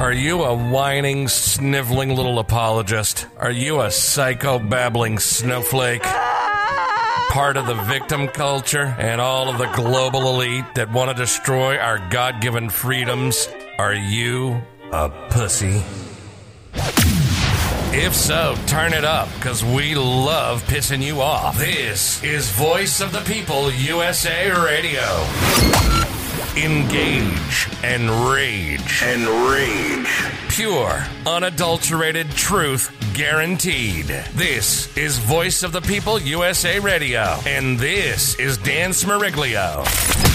Are you a whining, sniveling little apologist? Are you a psycho babbling snowflake? Part of the victim culture and all of the global elite that want to destroy our God given freedoms? Are you a pussy? If so, turn it up, because we love pissing you off. This is Voice of the People USA Radio. Engage and rage. and rage. Pure, unadulterated truth guaranteed. This is Voice of the People USA Radio. And this is Dan Smeriglio.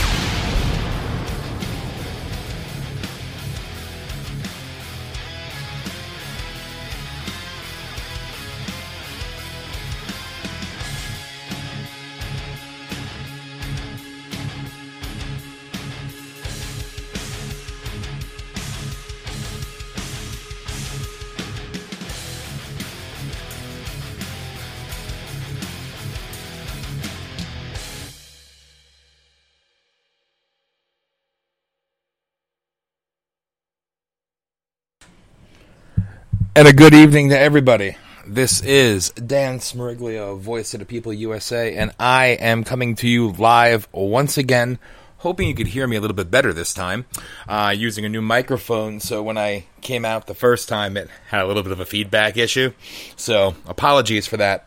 And a good evening to everybody. This is Dan Smeriglio, Voice of the People USA, and I am coming to you live once again. Hoping you could hear me a little bit better this time, uh, using a new microphone. So when I came out the first time, it had a little bit of a feedback issue. So apologies for that.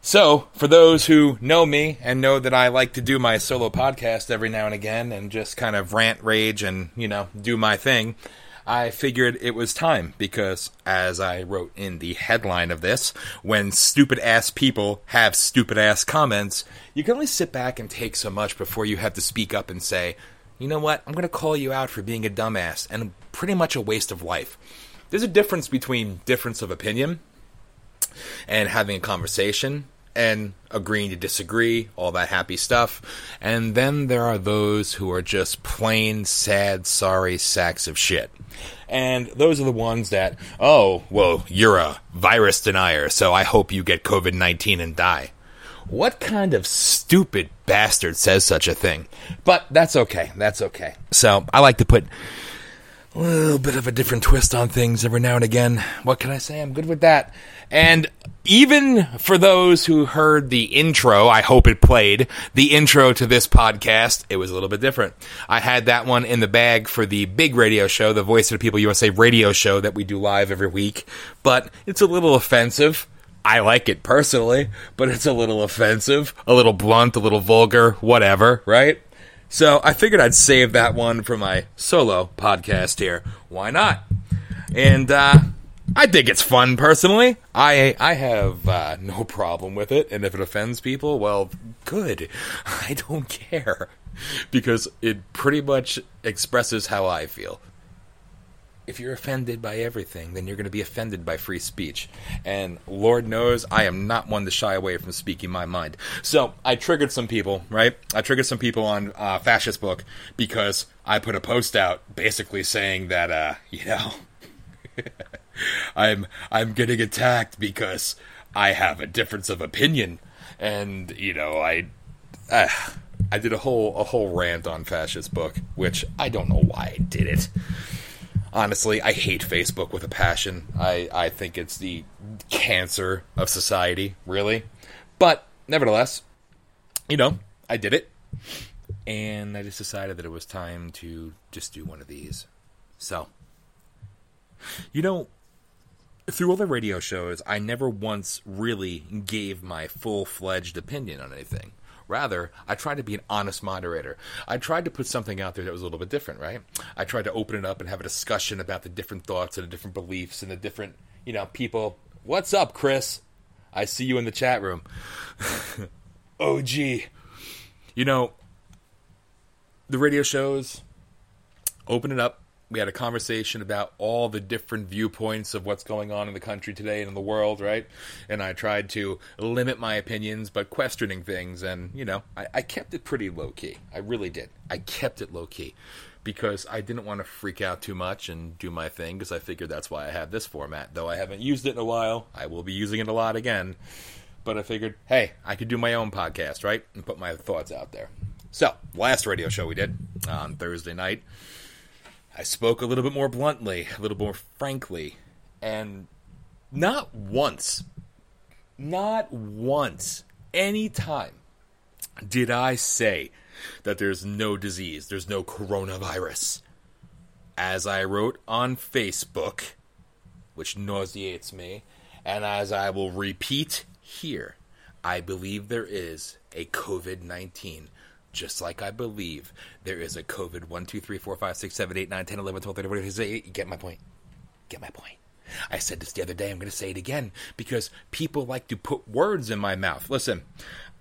So, for those who know me and know that I like to do my solo podcast every now and again and just kind of rant, rage, and, you know, do my thing, I figured it was time because, as I wrote in the headline of this, when stupid ass people have stupid ass comments, you can only sit back and take so much before you have to speak up and say, you know what, I'm going to call you out for being a dumbass and pretty much a waste of life. There's a difference between difference of opinion and having a conversation and agreeing to disagree, all that happy stuff. And then there are those who are just plain sad, sorry sacks of shit. And those are the ones that, oh, well, you're a virus denier, so I hope you get COVID 19 and die. What kind of stupid bastard says such a thing? But that's okay. That's okay. So I like to put a little bit of a different twist on things every now and again. What can I say? I'm good with that. And even for those who heard the intro, I hope it played, the intro to this podcast, it was a little bit different. I had that one in the bag for the big radio show, the Voice of the People USA radio show that we do live every week, but it's a little offensive. I like it personally, but it's a little offensive, a little blunt, a little vulgar, whatever, right? So I figured I'd save that one for my solo podcast here. Why not? And uh, I think it's fun personally. I I have uh, no problem with it, and if it offends people, well, good. I don't care because it pretty much expresses how I feel. If you're offended by everything, then you're going to be offended by free speech. And Lord knows I am not one to shy away from speaking my mind. So I triggered some people, right? I triggered some people on uh, Fascist Book because I put a post out basically saying that, uh, you know, I'm I'm getting attacked because I have a difference of opinion, and you know I. Uh, I did a whole a whole rant on fascist book, which I don't know why I did it honestly, I hate Facebook with a passion. I, I think it's the cancer of society, really. But nevertheless, you know, I did it. And I just decided that it was time to just do one of these. So, you know, through all the radio shows, I never once really gave my full fledged opinion on anything. Rather, I tried to be an honest moderator. I tried to put something out there that was a little bit different, right? I tried to open it up and have a discussion about the different thoughts and the different beliefs and the different, you know, people. What's up, Chris? I see you in the chat room. oh, gee. You know, the radio shows, open it up. We had a conversation about all the different viewpoints of what's going on in the country today and in the world, right? And I tried to limit my opinions, but questioning things. And, you know, I, I kept it pretty low key. I really did. I kept it low key because I didn't want to freak out too much and do my thing because I figured that's why I have this format. Though I haven't used it in a while, I will be using it a lot again. But I figured, hey, I could do my own podcast, right? And put my thoughts out there. So, last radio show we did on Thursday night, I spoke a little bit more bluntly, a little more frankly, and not once, not once, any time did I say that there's no disease, there's no coronavirus. As I wrote on Facebook, which nauseates me, and as I will repeat here, I believe there is a COVID 19 just like I believe there is a COVID 1, 2, 3, 4, 5, 6, 7, 8, 9, 10, 11, 12, 13, 14, 15, 16, You get my point. Get my point. I said this the other day. I'm going to say it again because people like to put words in my mouth. Listen,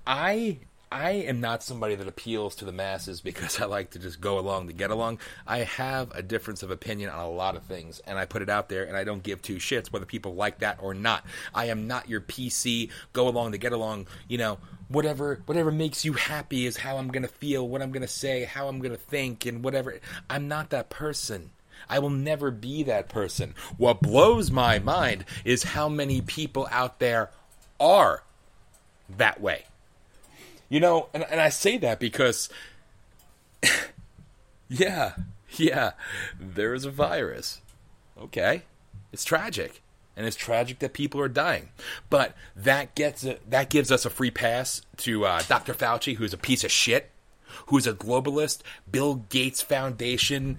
I I am not somebody that appeals to the masses because I like to just go along to get along. I have a difference of opinion on a lot of things, and I put it out there, and I don't give two shits whether people like that or not. I am not your PC, go along to get along, you know, whatever whatever makes you happy is how I'm to feel, what I'm to say, how I'm to think and whatever. I'm not that person. I will never be that person. What blows my mind is how many people out there are that way. You know, and, and I say that because, yeah, yeah, there is a virus. Okay, it's tragic, and it's tragic that people are dying. But that gets a, that gives us a free pass to uh, Dr. Fauci, who's a piece of shit, who's a globalist, Bill Gates Foundation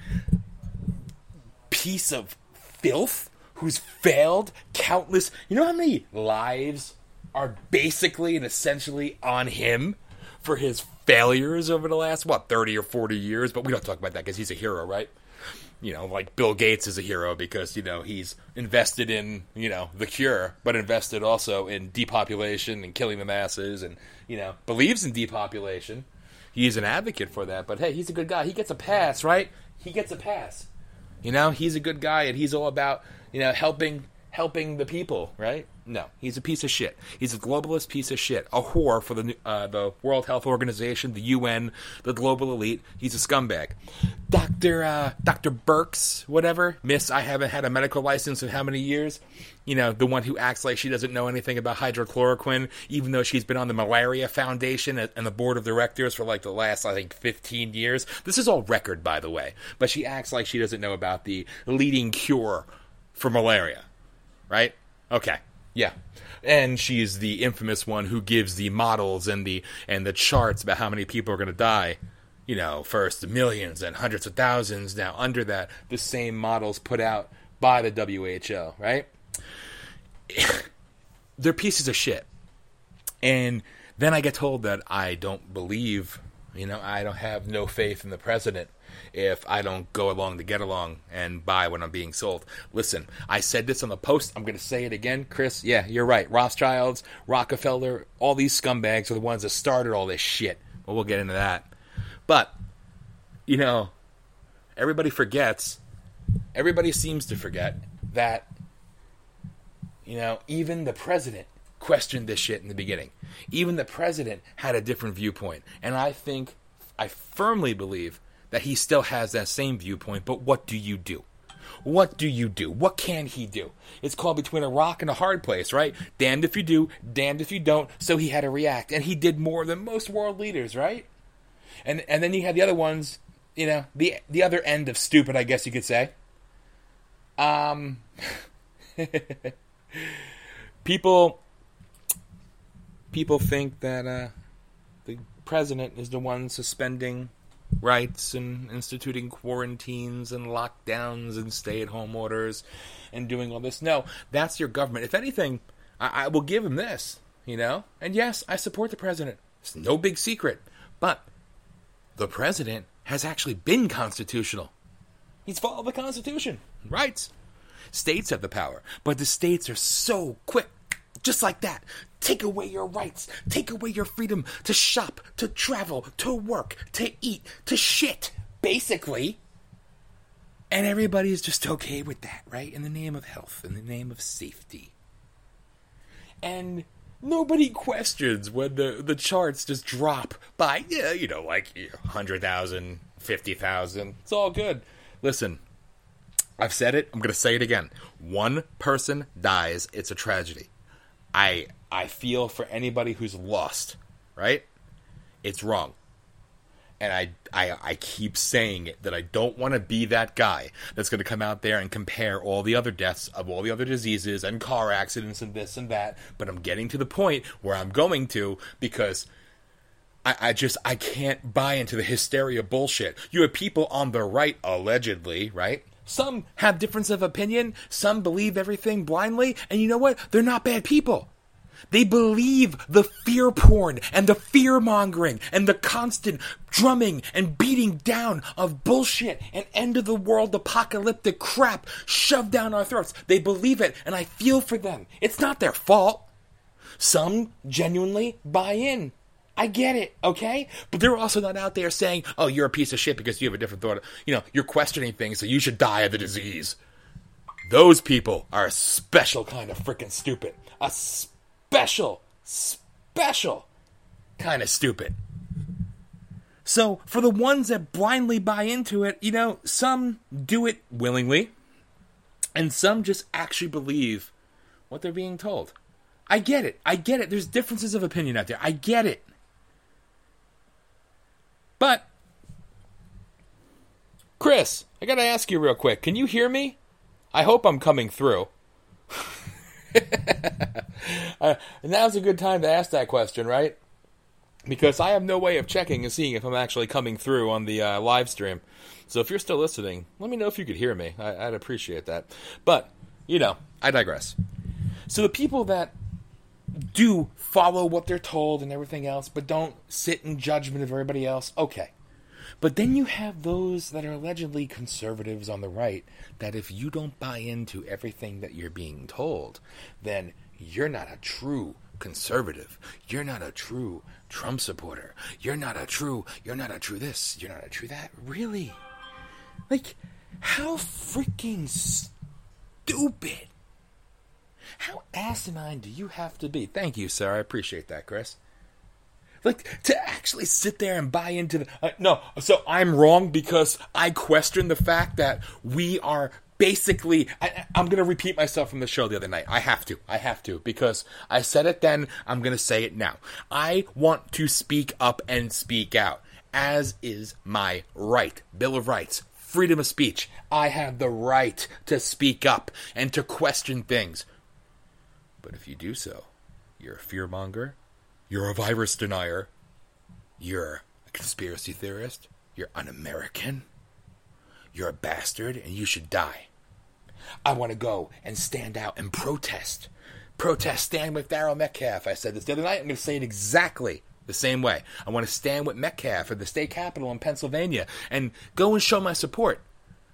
piece of filth, who's failed countless. You know how many lives are basically and essentially on him for his failures over the last what 30 or 40 years? But we don't talk about that because he's a hero right? You know like bill gates is a hero because you know he's invested in you know the cure but invested also in depopulation and killing the masses and you know believes in depopulation. He's an advocate for that but hey he's a good guy. He gets a pass right? He gets a pass. You know he's a good guy and he's all about you know helping helping the people right no, he's a piece of shit. He's a globalist piece of shit, a whore for the uh, the World Health Organization, the UN, the global elite. He's a scumbag. Doctor uh, Doctor Birx, whatever, Miss. I haven't had a medical license in how many years? You know, the one who acts like she doesn't know anything about hydrochloroquine, even though she's been on the Malaria Foundation and the board of directors for like the last, I think, 15 years. This is all record, by the way. But she acts like she doesn't know about the leading cure for malaria, right? Okay. Yeah. And she's the infamous one who gives the models and the and the charts about how many people are going to die. You know, first millions and hundreds of thousands. Now, under that, the same models put out by the WHO, right? They're pieces of shit. And then I get told that I don't believe, you know, I don't have no faith in the president if I don't go along to get along and buy when I'm being sold. Listen, I said this on the post. I'm going to say it again. Chris, yeah, you're right. Rothschilds, Rockefeller, all these scumbags are the ones that started all this shit. Well, we'll get into that. But, you know, everybody forgets, everybody seems to forget that, you know, even the president questioned this shit in the beginning. Even the president had a different viewpoint. And I think, I firmly believe that he still has that same viewpoint, but what do you do? What do you do? What can he do? It's called between a rock and a hard place, right? Damned if you do, damned if you don't. So he had to react, and he did more than most world leaders, right? And and then you had the other ones, you know, the the other end of stupid, I guess you could say. Um, people people think that uh, the president is the one suspending rights and instituting quarantines and lockdowns and stay at home orders and doing all this. No, that's your government. If anything, I, I will give him this, you know? And yes, I support the president. It's no big secret. But the president has actually been constitutional. He's followed the Constitution. Rights. States have the power, but the states are so quick just like that. Take away your rights. Take away your freedom to shop, to travel, to work, to eat, to shit, basically. And everybody is just okay with that, right? In the name of health, in the name of safety. And nobody questions when the, the charts just drop by, yeah, you know, like 100,000, 50,000. It's all good. Listen, I've said it. I'm going to say it again. One person dies. It's a tragedy. I I feel for anybody who's lost, right? It's wrong. and I, I, I keep saying it that I don't want to be that guy that's going to come out there and compare all the other deaths of all the other diseases and car accidents and this and that. But I'm getting to the point where I'm going to because I, I just I can't buy into the hysteria bullshit. You have people on the right, allegedly, right? Some have difference of opinion. Some believe everything blindly, and you know what? They're not bad people. They believe the fear porn and the fear mongering and the constant drumming and beating down of bullshit and end of the world apocalyptic crap shoved down our throats. They believe it, and I feel for them. It's not their fault. Some genuinely buy in. I get it, okay? But they're also not out there saying, oh, you're a piece of shit because you have a different thought. You know, you're questioning things, so you should die of the disease. Those people are a special kind of freaking stupid. A special, special kind of stupid. So, for the ones that blindly buy into it, you know, some do it willingly, and some just actually believe what they're being told. I get it. I get it. There's differences of opinion out there. I get it. But, Chris, I gotta ask you real quick. Can you hear me? I hope I'm coming through. uh, now's a good time to ask that question, right? Because I have no way of checking and seeing if I'm actually coming through on the uh, live stream. So if you're still listening, let me know if you could hear me. I, I'd appreciate that. But, you know, I digress. So the people that do follow what they're told and everything else, but don't sit in judgment of everybody else, okay. But then you have those that are allegedly conservatives on the right that if you don't buy into everything that you're being told, then you're not a true conservative. You're not a true Trump supporter. You're not a true, you're not a true this, you're not a true that. Really? Like, how freaking stupid how asinine do you have to be? Thank you, sir. I appreciate that, Chris. Like to actually sit there and buy into the uh, no. So I'm wrong because I question the fact that we are basically I, am going to repeat myself from the show the other night i have to i have to because i said it then i'm going to say it now i want to speak up and speak out as is my right bill of rights freedom of speech i have the right to speak up and to question things but if you do so, you're a fearmonger, you're a virus denier, you're a conspiracy theorist, you're un American, you're a bastard, and you should die. I want to go and stand out and protest. Protest, stand with Daryl Metcalfe. I said this the other night. I'm going to say it exactly the same way. I want to stand with Metcalfe at the state capitol in Pennsylvania and go and show my support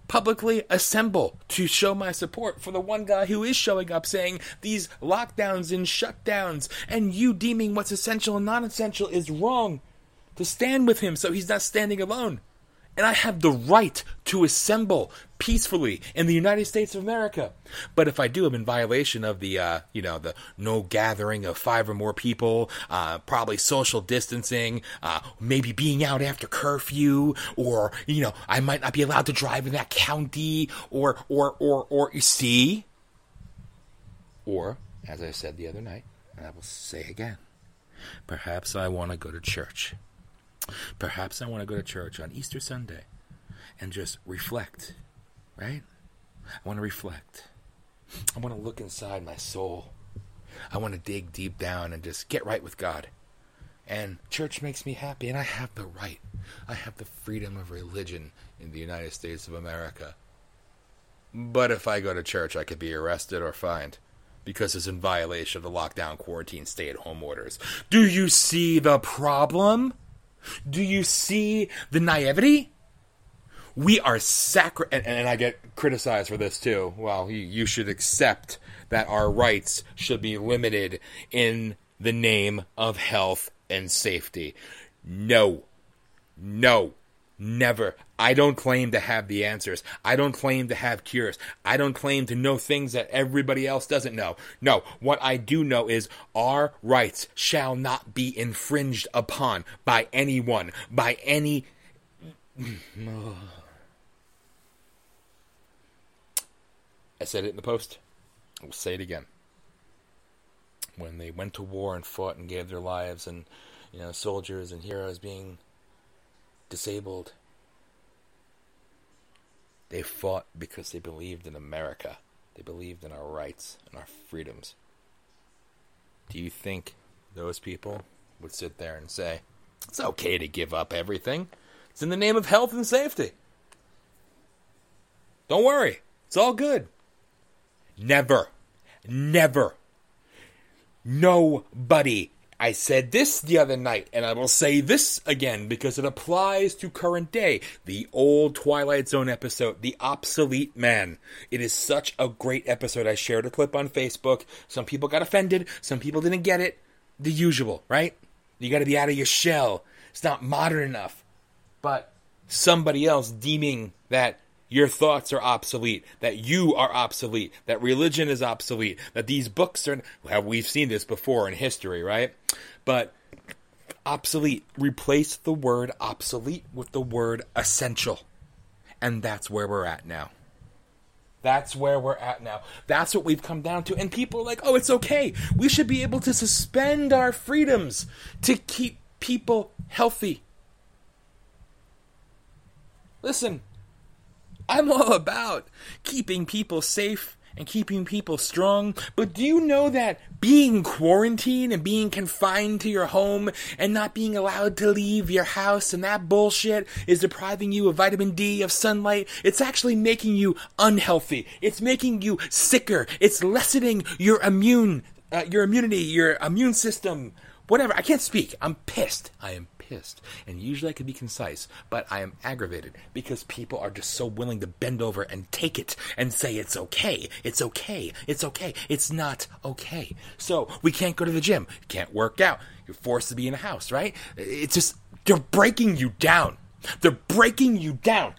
publicly assemble to show my support for the one guy who is showing up saying these lockdowns and shutdowns and you deeming what's essential and non essential is wrong. To stand with him so he's not standing alone. And I have the right to assemble peacefully in the United States of America. But if I do, I'm in violation of the, uh, you know, the no gathering of five or more people, uh, probably social distancing, uh, maybe being out after curfew, or you know, I might not be allowed to drive in that county, or or or or you see, or as I said the other night, and I will say again, perhaps I want to go to church. Perhaps I want to go to church on Easter Sunday and just reflect right? I want to reflect. I want to look inside my soul. I want to dig deep down and just get right with God. And church makes me happy, and I have the right. I have the freedom of religion in the United States of America. But if I go to church, I could be arrested or fined because it's in violation of the lockdown, quarantine, stay at home orders. Do you see the problem? Do you see the naivety? We are sacri and, and, I get criticized for this too. Well, you, you should accept that our rights should be limited in the name of health and safety. No, no, never. I don't claim to have the answers. I don't claim to have cures. I don't claim to know things that everybody else doesn't know. No, what I do know is our rights shall not be infringed upon by anyone, by any. I said it in the post. I will say it again. When they went to war and fought and gave their lives, and you know, soldiers and heroes being disabled. They fought because they believed in America. They believed in our rights and our freedoms. Do you think those people would sit there and say, it's okay to give up everything? It's in the name of health and safety. Don't worry, it's all good. Never, never. Nobody I said this the other night, and I will say this again because it applies to current day. The old Twilight Zone episode, The Obsolete Man. It is such a great episode. I shared a clip on Facebook. Some people got offended, some people didn't get it. The usual, right? You got to be out of your shell. It's not modern enough. But somebody else deeming that your thoughts are obsolete, that you are obsolete, that religion is obsolete, that these books are. Well, we've seen this before in history, right? But obsolete, replace the word obsolete with the word essential. And that's where we're at now. That's where we're at now. That's what we've come down to. And people are like, oh, it's okay. We should be able to suspend our freedoms to keep people healthy. Listen, I'm all about keeping people safe and keeping people strong. But do you know that being quarantined and being confined to your home and not being allowed to leave your house and that bullshit is depriving you of vitamin D, of sunlight? It's actually making you unhealthy. It's making you sicker. It's lessening your immune, uh, your immunity, your immune system. Whatever. I can't speak. I'm pissed. I am pissed. And usually I can be concise, but I am aggravated because people are just so willing to bend over and take it and say it's okay. It's okay. It's okay. It's not okay. So we can't go to the gym. Can't work out. You're forced to be in a house, right? It's just, they're breaking you down. They're breaking you down.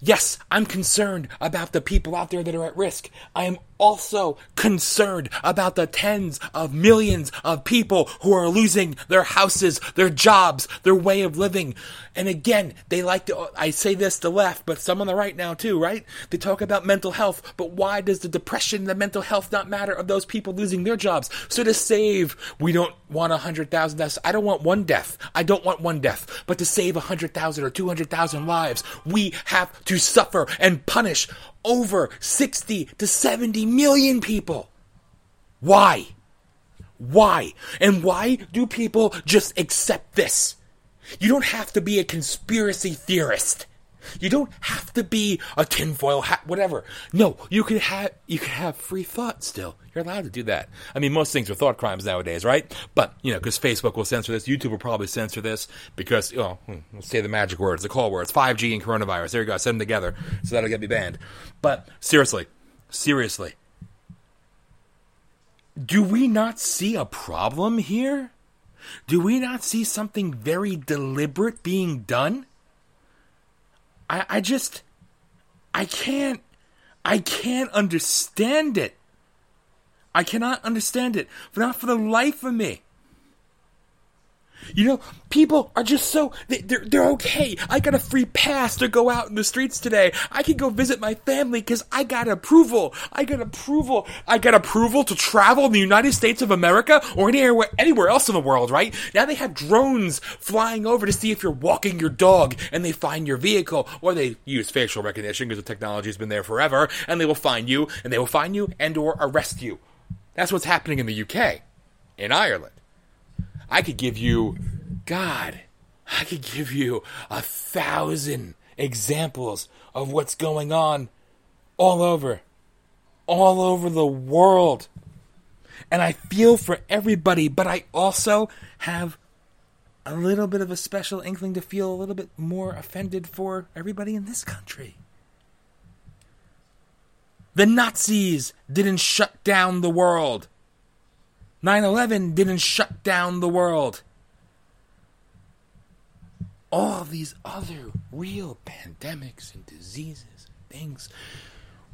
Yes, I'm concerned about the people out there that are at risk. I am also concerned about the tens of millions of people who are losing their houses, their jobs, their way of living. And again, they like to, I say this to the left, but some on the right now too, right? They talk about mental health, but why does the depression, the mental health not matter of those people losing their jobs? So to save, we don't want a hundred thousand deaths. I don't want one death. I don't want one death, but to save a hundred thousand or two hundred thousand lives, we have to suffer and punish over 60 to 70 million people. Why? Why? And why do people just accept this? You don't have to be a conspiracy theorist. You don't have to be a tinfoil hat, whatever. No, you can have you can have free thought still. You're allowed to do that. I mean, most things are thought crimes nowadays, right? But you know, because Facebook will censor this, YouTube will probably censor this because, hmm, let's say the magic words, the call words, 5G and coronavirus. There you go. Send them together, so that'll get me banned. But seriously, seriously, do we not see a problem here? Do we not see something very deliberate being done? I, I just, I can't, I can't understand it. I cannot understand it, not for the life of me. You know, people are just so they, are they're okay. I got a free pass to go out in the streets today. I can go visit my family because I got approval. I got approval. I got approval to travel in the United States of America or anywhere anywhere else in the world. Right now, they have drones flying over to see if you're walking your dog, and they find your vehicle, or they use facial recognition because the technology has been there forever, and they will find you, and they will find you and or arrest you. That's what's happening in the UK, in Ireland. I could give you, God, I could give you a thousand examples of what's going on all over, all over the world. And I feel for everybody, but I also have a little bit of a special inkling to feel a little bit more offended for everybody in this country. The Nazis didn't shut down the world. 9 11 didn't shut down the world. All these other real pandemics and diseases, and things.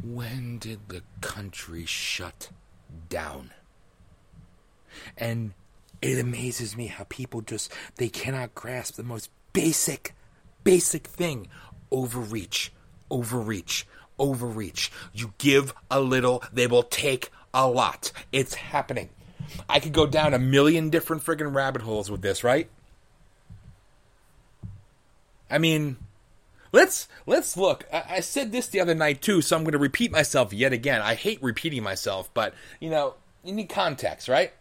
When did the country shut down? And it amazes me how people just they cannot grasp the most basic basic thing overreach overreach overreach you give a little they will take a lot it's happening I could go down a million different friggin' rabbit holes with this, right? I mean, let's let's look. I, I said this the other night too, so I'm going to repeat myself yet again. I hate repeating myself, but you know, you need context, right?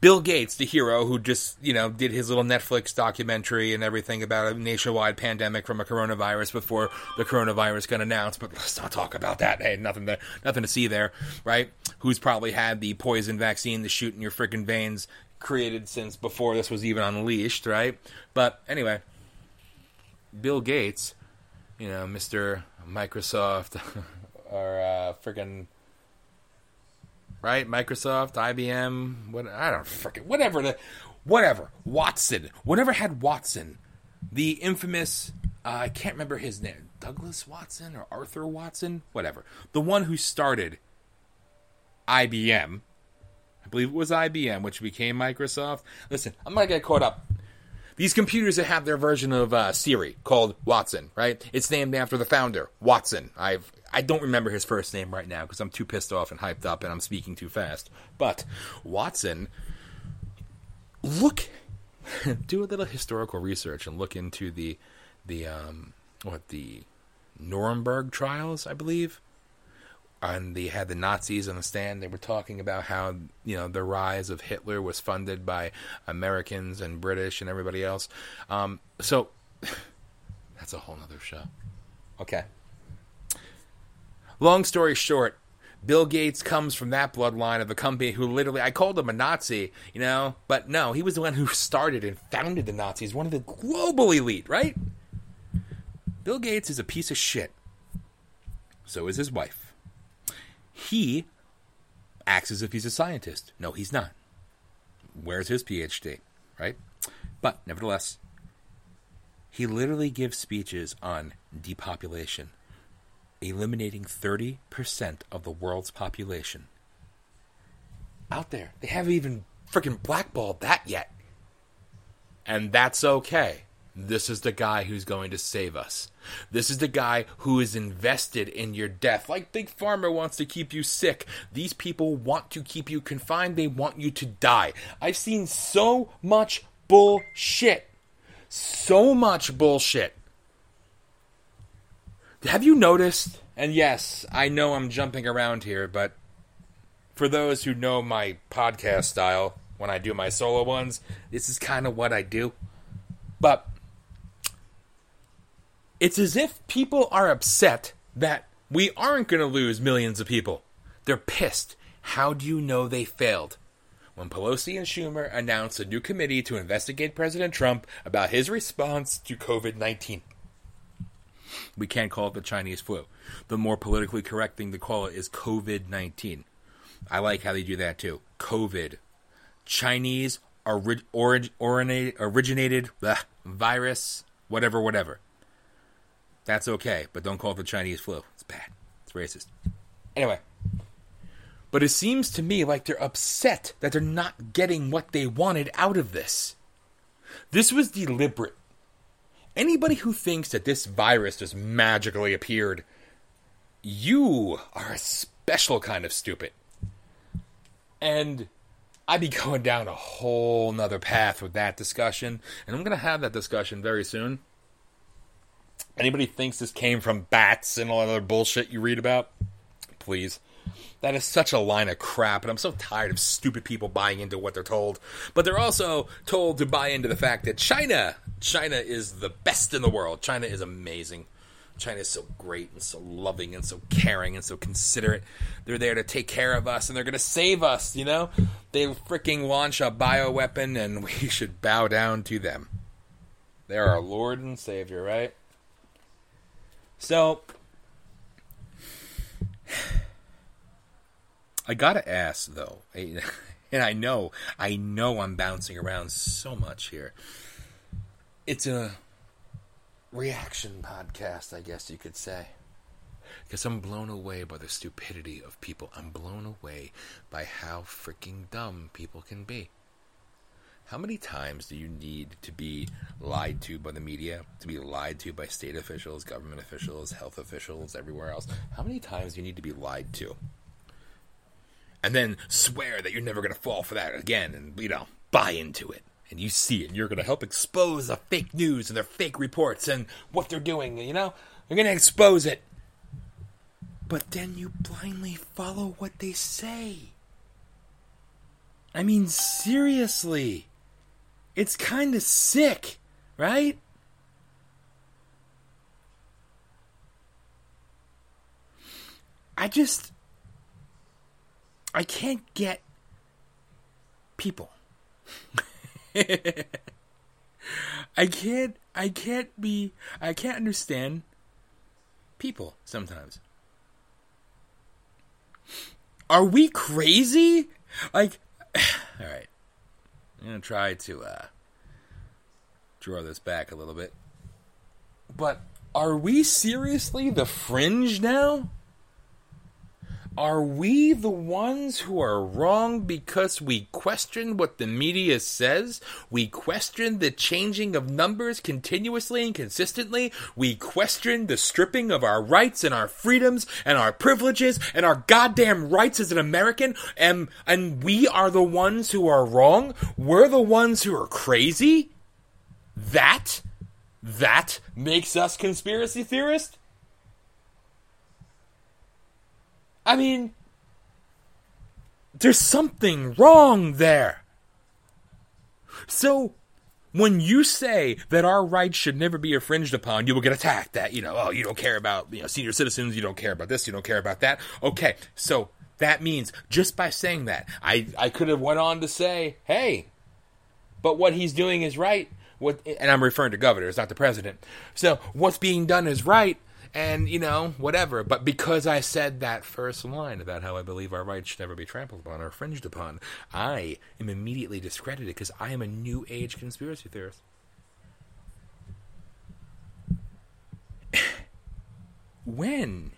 Bill Gates, the hero who just, you know, did his little Netflix documentary and everything about a nationwide pandemic from a coronavirus before the coronavirus got announced, but let's not talk about that. Hey, nothing to nothing to see there, right? Who's probably had the poison vaccine to shoot in your freaking veins created since before this was even unleashed, right? But anyway, Bill Gates, you know, Mr. Microsoft or uh freaking right? Microsoft, IBM, what I don't freaking whatever the whatever Watson, whatever had Watson, the infamous uh, I can't remember his name, Douglas Watson or Arthur Watson, whatever, the one who started IBM. I believe it was IBM, which became Microsoft. Listen, I'm gonna get caught up. These computers that have their version of uh, Siri called Watson, right? It's named after the founder, Watson. I've I don't remember his first name right now because I'm too pissed off and hyped up and I'm speaking too fast. But Watson, look, do a little historical research and look into the the um, what the Nuremberg trials, I believe. And they had the Nazis on the stand. They were talking about how you know the rise of Hitler was funded by Americans and British and everybody else. Um, so that's a whole other show. Okay. Long story short, Bill Gates comes from that bloodline of a company who literally, I called him a Nazi, you know, but no, he was the one who started and founded the Nazis, one of the global elite, right? Bill Gates is a piece of shit. So is his wife. He acts as if he's a scientist. No, he's not. Where's his PhD, right? But nevertheless, he literally gives speeches on depopulation eliminating 30% of the world's population. Out there. They haven't even freaking blackballed that yet. And that's okay. This is the guy who's going to save us. This is the guy who is invested in your death. Like Big Pharma wants to keep you sick. These people want to keep you confined. They want you to die. I've seen so much bullshit. So much bullshit have you noticed? And yes, I know I'm jumping around here, but for those who know my podcast style, when I do my solo ones, this is kind of what I do. But it's as if people are upset that we aren't going to lose millions of people. They're pissed. How do you know they failed? When Pelosi and Schumer announced a new committee to investigate President Trump about his response to COVID 19. We can't call it the Chinese flu. The more politically correct thing to call it is COVID 19. I like how they do that too. COVID. Chinese ori- orig- originated virus, whatever, whatever. That's okay, but don't call it the Chinese flu. It's bad. It's racist. Anyway. But it seems to me like they're upset that they're not getting what they wanted out of this. This was deliberate. Anybody who thinks that this virus just magically appeared, you are a special kind of stupid. And I'd be going down a whole nother path with that discussion, and I'm going to have that discussion very soon. Anybody thinks this came from bats and all that other bullshit you read about? Please. That is such a line of crap, and I'm so tired of stupid people buying into what they're told. But they're also told to buy into the fact that China, China is the best in the world. China is amazing. China is so great and so loving and so caring and so considerate. They're there to take care of us and they're going to save us, you know? They freaking launch a bioweapon and we should bow down to them. They're our Lord and Savior, right? So, I gotta ask though, and I know, I know I'm bouncing around so much here. It's a reaction podcast, I guess you could say. Because I'm blown away by the stupidity of people. I'm blown away by how freaking dumb people can be. How many times do you need to be lied to by the media, to be lied to by state officials, government officials, health officials, everywhere else? How many times do you need to be lied to? And then swear that you're never going to fall for that again and, you know, buy into it. and you see it, and you're going to help expose the fake news and their fake reports and what they're doing, you know? You're going to expose it. But then you blindly follow what they say. I mean, seriously. It's kind of sick, right? I just. I can't get people. I can't I can't be I can't understand people sometimes. Are we crazy? Like all right. I'm going to try to uh draw this back a little bit. But are we seriously the fringe now? Are we the ones who are wrong because we question what the media says? We question the changing of numbers continuously and consistently? We question the stripping of our rights and our freedoms and our privileges and our goddamn rights as an American? And, and we are the ones who are wrong? We're the ones who are crazy? That? That makes us conspiracy theorists? I mean, there's something wrong there. So, when you say that our rights should never be infringed upon, you will get attacked. That you know, oh, you don't care about you know senior citizens, you don't care about this, you don't care about that. Okay, so that means just by saying that, I I could have went on to say, hey, but what he's doing is right. What and I'm referring to governors, not the president. So what's being done is right and you know whatever. But because i said that first line about how i believe our rights should never be trampled upon or infringed upon i am immediately discredited because i am a new age conspiracy theorist. When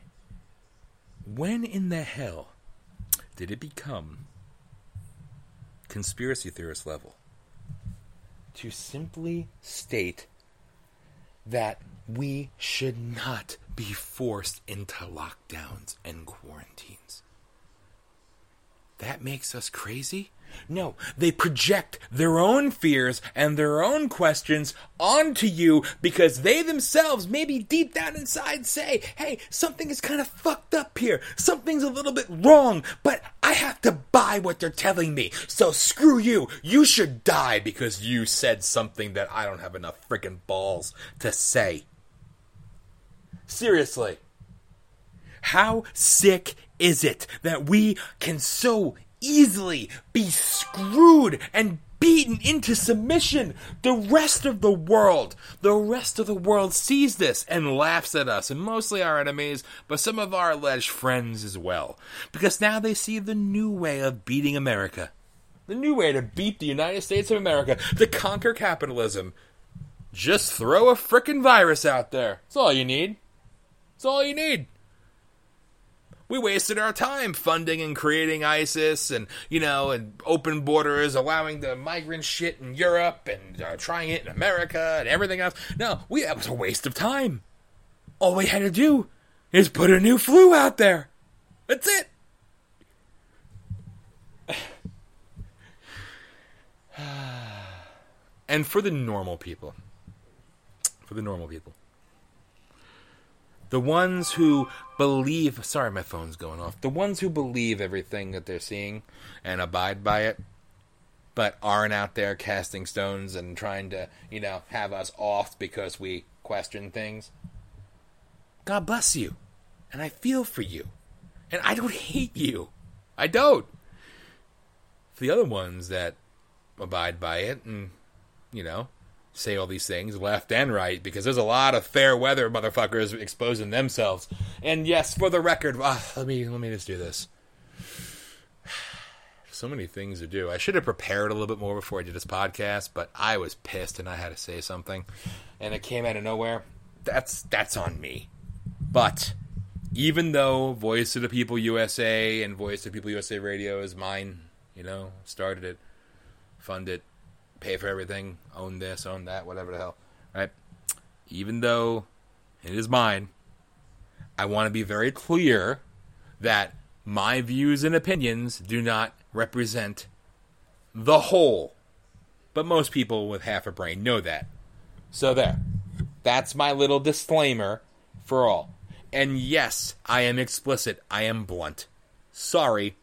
when in the hell did it become conspiracy theorist level to simply state that we should not be forced into lockdowns and quarantines. That makes us crazy? No, they project their own fears and their own questions onto you because they themselves, maybe deep down inside, say, hey, something is kind of fucked up here. Something's a little bit wrong, but I have to buy what they're telling me. So screw you. You should die because you said something that I don't have enough freaking balls to say. Seriously. How sick is it that we can so easily be screwed and beaten into submission? The rest of the world, the rest of the world sees this and laughs at us, and mostly our enemies, but some of our alleged friends as well. Because now they see the new way of beating America. The new way to beat the United States of America, to conquer capitalism. Just throw a frickin' virus out there. That's all you need. That's all you need. We wasted our time funding and creating ISIS and, you know, and open borders, allowing the migrant shit in Europe and uh, trying it in America and everything else. No, we, that was a waste of time. All we had to do is put a new flu out there. That's it. and for the normal people, for the normal people, the ones who believe, sorry, my phone's going off. The ones who believe everything that they're seeing and abide by it, but aren't out there casting stones and trying to, you know, have us off because we question things. God bless you. And I feel for you. And I don't hate you. I don't. For the other ones that abide by it and, you know, say all these things left and right because there's a lot of fair weather motherfuckers exposing themselves. And yes, for the record, uh, let me let me just do this. So many things to do. I should have prepared a little bit more before I did this podcast, but I was pissed and I had to say something, and it came out of nowhere. That's that's on me. But even though Voice of the People USA and Voice of the People USA Radio is mine, you know, started it, funded it, pay for everything, own this, own that, whatever the hell, right? Even though it is mine, I want to be very clear that my views and opinions do not represent the whole but most people with half a brain know that. So there. That's my little disclaimer for all. And yes, I am explicit. I am blunt. Sorry.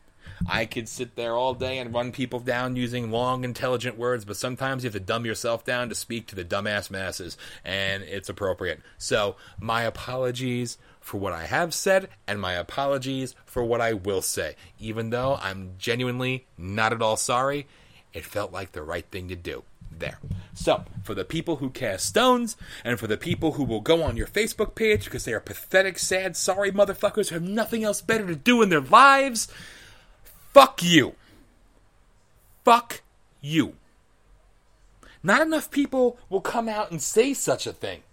I could sit there all day and run people down using long, intelligent words, but sometimes you have to dumb yourself down to speak to the dumbass masses, and it's appropriate. So, my apologies for what I have said, and my apologies for what I will say. Even though I'm genuinely not at all sorry, it felt like the right thing to do there. So, for the people who cast stones, and for the people who will go on your Facebook page because they are pathetic, sad, sorry motherfuckers who have nothing else better to do in their lives, fuck you. Fuck you. Not enough people will come out and say such a thing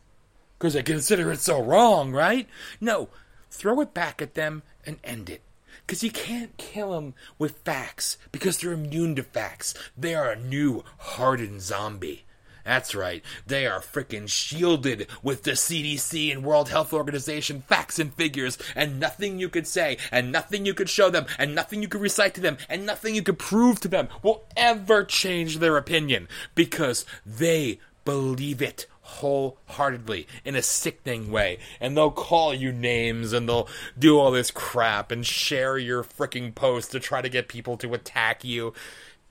because they consider it so wrong, right? No, throw it back at them and end it. Because you can't kill them with facts because they're immune to facts. They are a new hardened zombie. That's right. They are freaking shielded with the CDC and World Health Organization facts and figures, and nothing you could say, and nothing you could show them, and nothing you could recite to them, and nothing you could prove to them will ever change their opinion because they believe it wholeheartedly in a sickening way. And they'll call you names and they'll do all this crap and share your freaking posts to try to get people to attack you.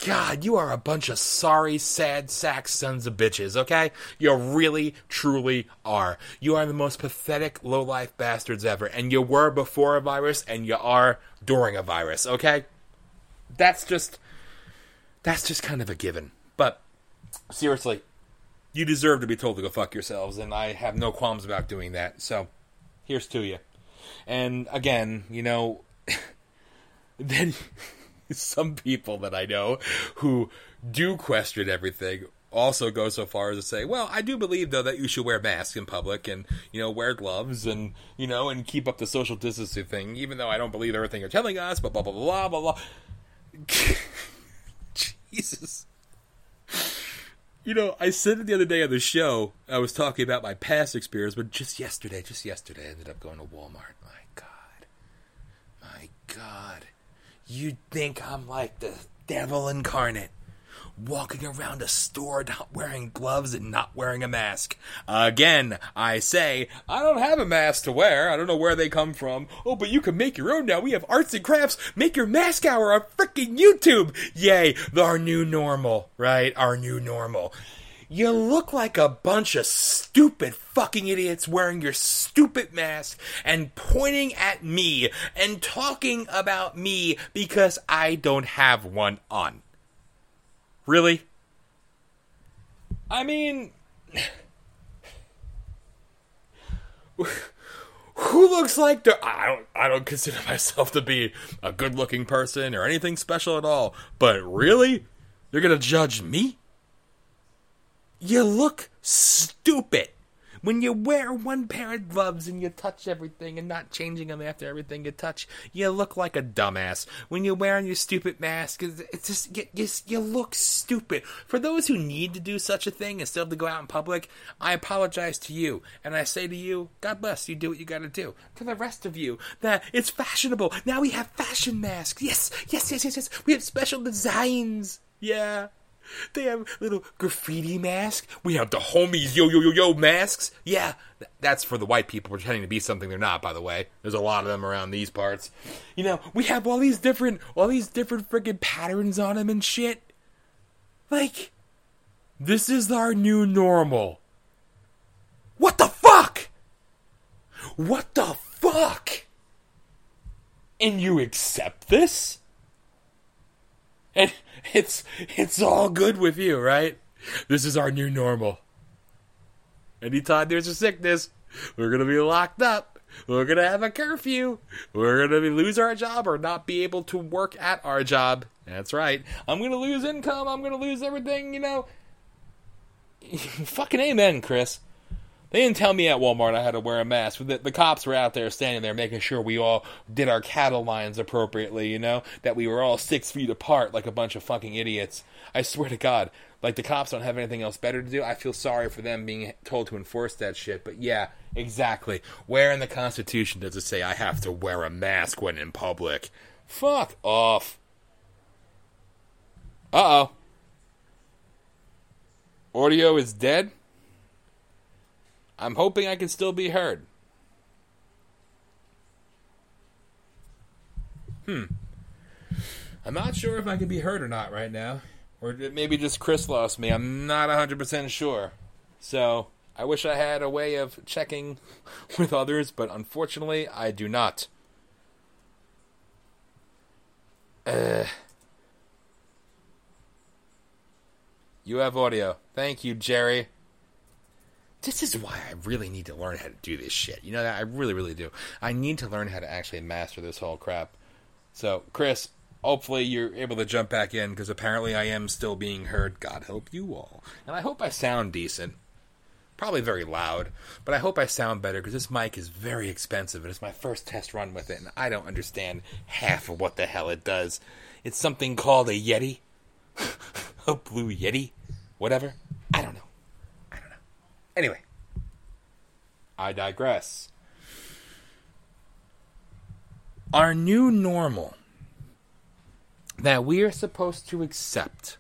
God, you are a bunch of sorry, sad sack sons of bitches, okay? You really, truly are. You are the most pathetic, low life bastards ever. And you were before a virus, and you are during a virus, okay? That's just. That's just kind of a given. But, seriously, you deserve to be told to go fuck yourselves, and I have no qualms about doing that. So, here's to you. And again, you know, then some people that I know who do question everything also go so far as to say, well, I do believe though that you should wear masks in public and you know wear gloves and you know and keep up the social distancing thing, even though I don't believe everything you're telling us. But blah blah blah blah blah. Jesus. You know, I said it the other day on the show. I was talking about my past experience, but just yesterday, just yesterday, I ended up going to Walmart. My God. My God. You'd think I'm like the devil incarnate, walking around a store not wearing gloves and not wearing a mask. Again, I say, I don't have a mask to wear. I don't know where they come from. Oh, but you can make your own now. We have arts and crafts. Make your mask hour on freaking YouTube. Yay, our new normal, right? Our new normal. You look like a bunch of stupid fucking idiots wearing your stupid mask and pointing at me and talking about me because I don't have one on. Really? I mean. Who looks like the I don't I don't consider myself to be a good looking person or anything special at all. But really? You're gonna judge me? You look stupid. When you wear one pair of gloves and you touch everything and not changing them after everything you touch, you look like a dumbass. When you're wearing your stupid mask, it's just you, you, you look stupid. For those who need to do such a thing and still have to go out in public, I apologize to you, and I say to you, God bless you. Do what you got to do. To the rest of you, that it's fashionable now. We have fashion masks. Yes, yes, yes, yes, yes. We have special designs. Yeah. They have little graffiti masks. We have the homies yo yo yo yo masks. Yeah, that's for the white people pretending to be something they're not. By the way, there's a lot of them around these parts. You know, we have all these different, all these different freaking patterns on them and shit. Like, this is our new normal. What the fuck? What the fuck? And you accept this? And it's it's all good with you, right? This is our new normal. Anytime there's a sickness, we're gonna be locked up. We're gonna have a curfew. We're gonna be, lose our job or not be able to work at our job. That's right. I'm gonna lose income. I'm gonna lose everything. You know. Fucking amen, Chris. They didn't tell me at Walmart I had to wear a mask. The, the, cops were out there standing there making sure we all did our cattle lines appropriately, you know? That we were all six feet apart like a bunch of fucking idiots. I swear to God, like the cops don't have anything else better to do. I feel sorry for them being told to enforce that shit. But yeah, exactly. Where in the Constitution does it say I have to wear a mask when in public? Fuck off. Uh oh. Audio is dead. I'm hoping I can still be heard. Hmm. I'm not sure if I can be heard or not right now. Or maybe just Chris lost me. I'm not 100% sure. So, I wish I had a way of checking with others, but unfortunately, I do not. Uh, you have audio. Thank you, Jerry. This is why I really need to learn how to do this shit. You know that? I really, really do. I need to learn how to actually master this whole crap. So, Chris, hopefully you're able to jump back in because apparently I am still being heard. God help you all. And I hope I sound decent. Probably very loud, but I hope I sound better because this mic is very expensive and it's my first test run with it and I don't understand half of what the hell it does. It's something called a Yeti. a blue Yeti. Whatever. I don't know. I don't know. Anyway, I digress. Our new normal that we are supposed to accept.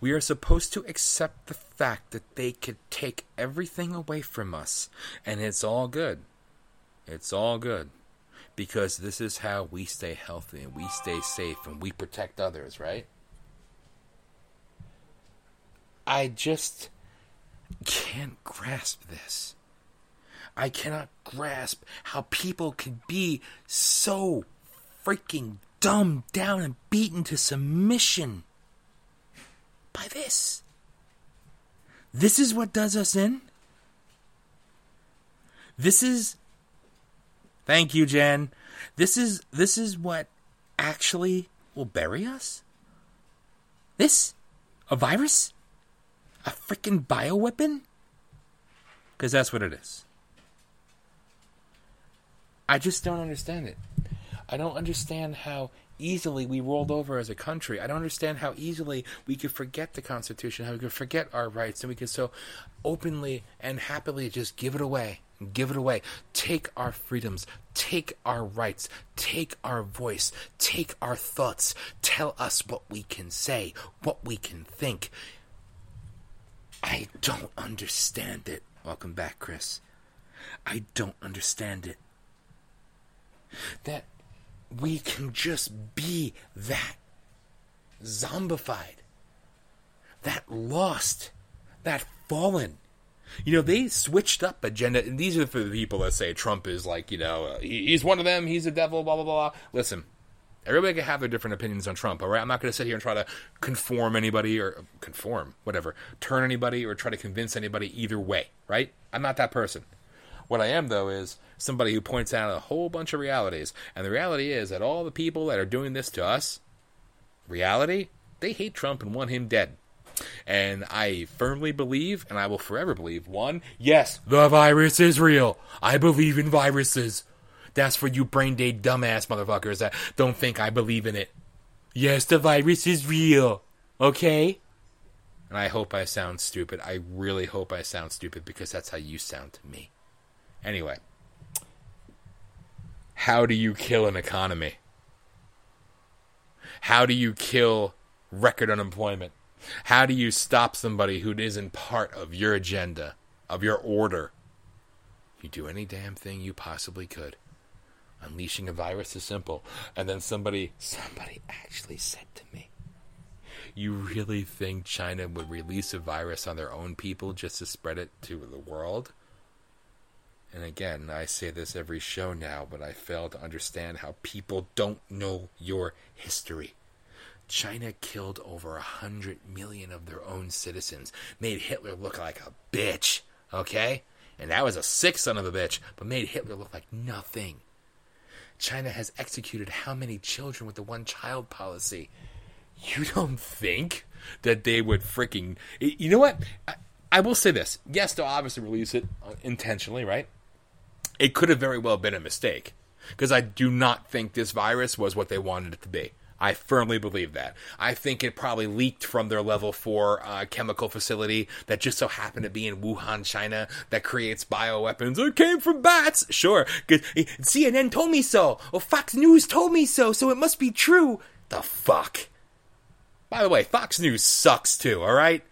We are supposed to accept the fact that they could take everything away from us and it's all good. It's all good. Because this is how we stay healthy and we stay safe and we protect others, right? I just can't grasp this. I cannot grasp how people can be so freaking dumbed down and beaten to submission by this. This is what does us in. This is Thank you, Jen. This is this is what actually will bury us? This? A virus? A freaking bioweapon? Because that's what it is. I just don't understand it. I don't understand how easily we rolled over as a country. I don't understand how easily we could forget the Constitution, how we could forget our rights, and we could so openly and happily just give it away. Give it away. Take our freedoms. Take our rights. Take our voice. Take our thoughts. Tell us what we can say, what we can think. I don't understand it. Welcome back, Chris. I don't understand it. That we can just be that zombified, that lost, that fallen. You know, they switched up agenda, and these are for the people that say Trump is like, you know, uh, he's one of them, he's a devil, blah, blah, blah. Listen, everybody can have their different opinions on Trump, all right? I'm not going to sit here and try to conform anybody or conform, whatever, turn anybody or try to convince anybody either way, right? I'm not that person. What I am, though, is somebody who points out a whole bunch of realities. And the reality is that all the people that are doing this to us, reality, they hate Trump and want him dead. And I firmly believe, and I will forever believe, one, yes, the virus is real. I believe in viruses. That's for you brain dead dumbass motherfuckers that don't think I believe in it. Yes, the virus is real. Okay? And I hope I sound stupid. I really hope I sound stupid because that's how you sound to me. Anyway, how do you kill an economy? How do you kill record unemployment? How do you stop somebody who isn't part of your agenda, of your order? You do any damn thing you possibly could. Unleashing a virus is simple. And then somebody somebody actually said to me, You really think China would release a virus on their own people just to spread it to the world? And again, I say this every show now, but I fail to understand how people don't know your history. China killed over a hundred million of their own citizens, made Hitler look like a bitch, okay? And that was a sick son of a bitch, but made Hitler look like nothing. China has executed how many children with the one child policy? You don't think that they would freaking. You know what? I, I will say this. Yes, they'll obviously release it uh, intentionally, right? it could have very well been a mistake because I do not think this virus was what they wanted it to be. I firmly believe that. I think it probably leaked from their level four uh, chemical facility that just so happened to be in Wuhan, China, that creates bioweapons. It came from bats. Sure, CNN told me so. Well, Fox News told me so, so it must be true. The fuck. By the way, Fox News sucks too. All right.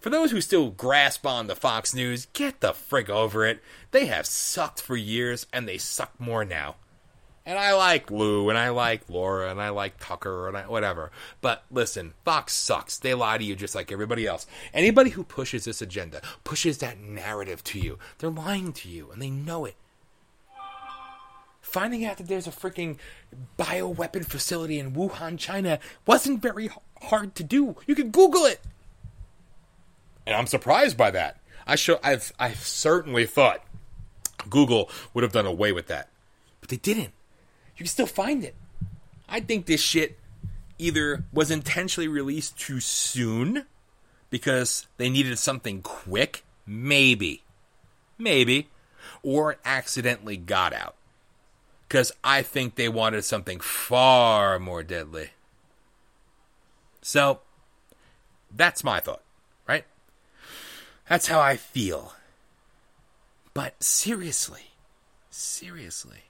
For those who still grasp on the Fox News, get the frig over it. They have sucked for years, and they suck more now. And I like Lou, and I like Laura, and I like Tucker, and I, whatever. But listen, Fox sucks. They lie to you just like everybody else. Anybody who pushes this agenda, pushes that narrative to you, they're lying to you, and they know it. Finding out that there's a freaking bioweapon facility in Wuhan, China, wasn't very hard to do. You could Google it. And I'm surprised by that. I show I've I've certainly thought Google would have done away with that. But they didn't. You can still find it. I think this shit either was intentionally released too soon because they needed something quick, maybe. Maybe. Or accidentally got out. Because I think they wanted something far more deadly. So, that's my thought, right? That's how I feel. But seriously, seriously,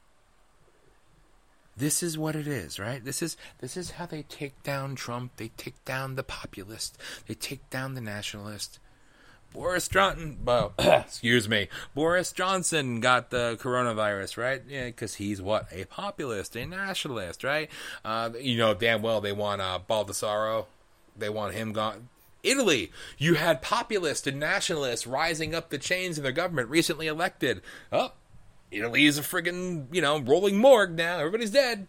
this is what it is, right? This is this is how they take down Trump. They take down the populist. They take down the nationalist. Boris Johnson, well, excuse me, Boris Johnson got the coronavirus, right? Yeah, because he's what a populist, a nationalist, right? Uh, you know damn well they want uh, they want him gone. Italy, you had populists and nationalists rising up the chains of their government, recently elected. Oh, Italy is a friggin', you know, rolling morgue now. Everybody's dead.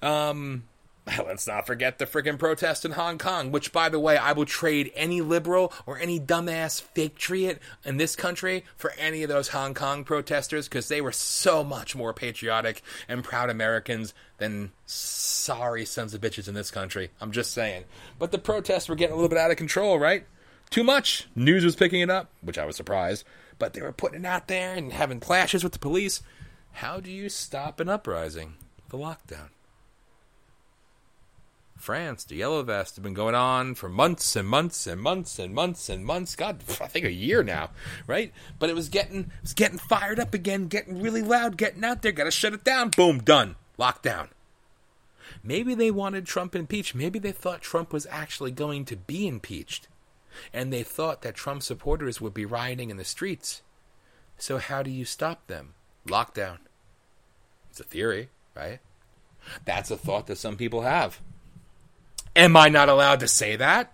Um, let's not forget the friggin' protest in Hong Kong, which, by the way, I will trade any liberal or any dumbass fake triot in this country for any of those Hong Kong protesters because they were so much more patriotic and proud Americans than sorry sons of bitches in this country. I'm just saying. But the protests were getting a little bit out of control, right? Too much. News was picking it up, which I was surprised. But they were putting it out there and having clashes with the police. How do you stop an uprising? The lockdown. France, the yellow vest, have been going on for months and months and months and months and months. God, I think a year now, right? But it was getting, it was getting fired up again, getting really loud, getting out there. Got to shut it down. Boom, done. Lockdown. Maybe they wanted Trump impeached. Maybe they thought Trump was actually going to be impeached, and they thought that Trump supporters would be rioting in the streets. So how do you stop them? Lockdown. It's a theory, right? That's a thought that some people have. Am I not allowed to say that?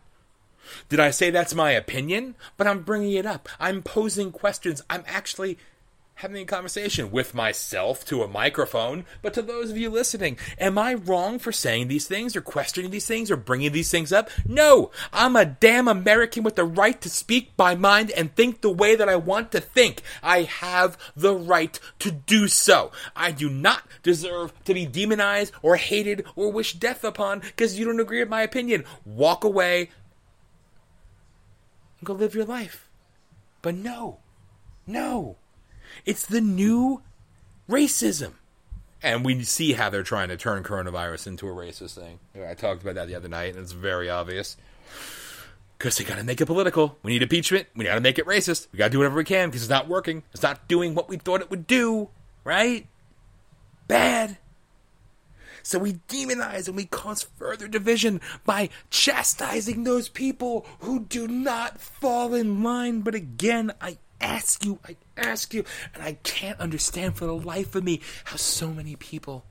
Did I say that's my opinion? But I'm bringing it up. I'm posing questions. I'm actually having a conversation with myself to a microphone, but to those of you listening, am I wrong for saying these things or questioning these things or bringing these things up? No, I'm a damn American with the right to speak my mind and think the way that I want to think. I have the right to do so. I do not deserve to be demonized or hated or wished death upon because you don't agree with my opinion. Walk away and go live your life. But no, no. It's the new racism. And we see how they're trying to turn coronavirus into a racist thing. I talked about that the other night, and it's very obvious. Because they got to make it political. We need impeachment. We got to make it racist. We got to do whatever we can because it's not working. It's not doing what we thought it would do, right? Bad. So we demonize and we cause further division by chastising those people who do not fall in line. But again, I ask you, I ask you, and I can't understand for the life of me how so many people,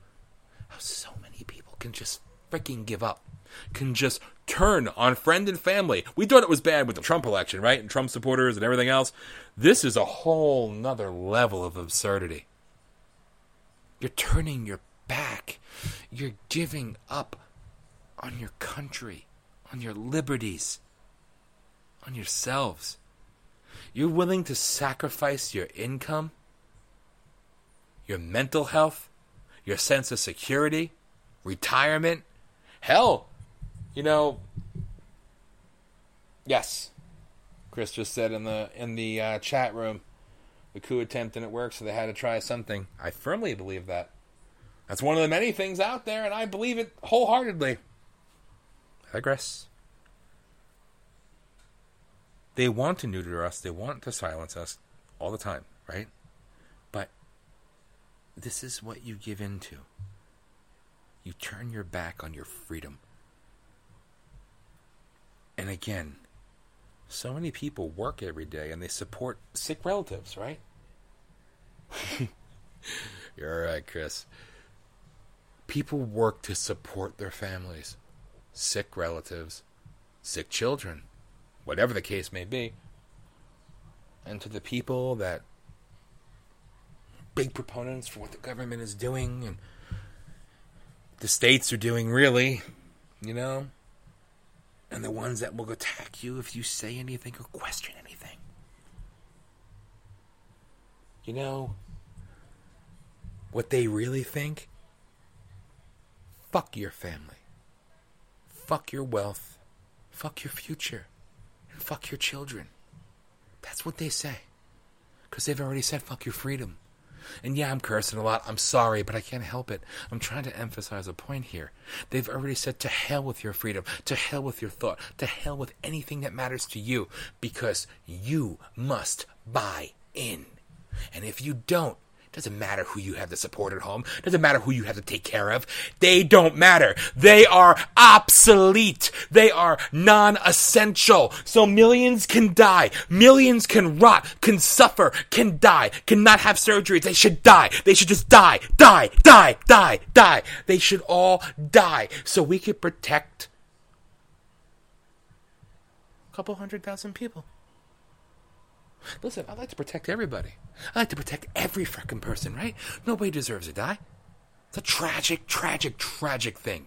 how so many people can just freaking give up, can just turn on friend and family. We thought it was bad with the Trump election, right? And Trump supporters and everything else. This is a whole nother level of absurdity. You're turning your back. You're giving up on your country, on your liberties, on yourselves. You're willing to sacrifice your income, your mental health, your sense of security, retirement. Hell, you know. Yes, Chris just said in the in the uh, chat room, the coup attempt and it worked, so they had to try something. I firmly believe that. That's one of the many things out there, and I believe it wholeheartedly. I digress. They want to neuter us, they want to silence us all the time, right? But this is what you give into. You turn your back on your freedom. And again, So many people work every day and they support sick relatives, right? You're right, Chris. People work to support their families, sick relatives, sick children, whatever the case may be. And to the people that big proponents for what the government is doing and the states are doing really, you know, and the ones that will attack you if you say anything or question anything. You know, what they really think? Fuck your family. Fuck your wealth. Fuck your future. Fuck your children. That's what they say. Because they've already said fuck your freedom. And yeah, I'm cursing a lot. I'm sorry, but I can't help it. I'm trying to emphasize a point here. They've already said to hell with your freedom, to hell with your thought, to hell with anything that matters to you, because you must buy in. And if you don't, doesn't matter who you have to support at home. Doesn't matter who you have to take care of. They don't matter. They are obsolete. They are non-essential. So millions can die. Millions can rot, can suffer, can die, cannot have surgeries. They should die. They should just die, die, die, die, die. They should all die so we could protect a couple hundred thousand people. Listen, I like to protect everybody. I like to protect every freaking person, right? Nobody deserves to die. It's a tragic, tragic, tragic thing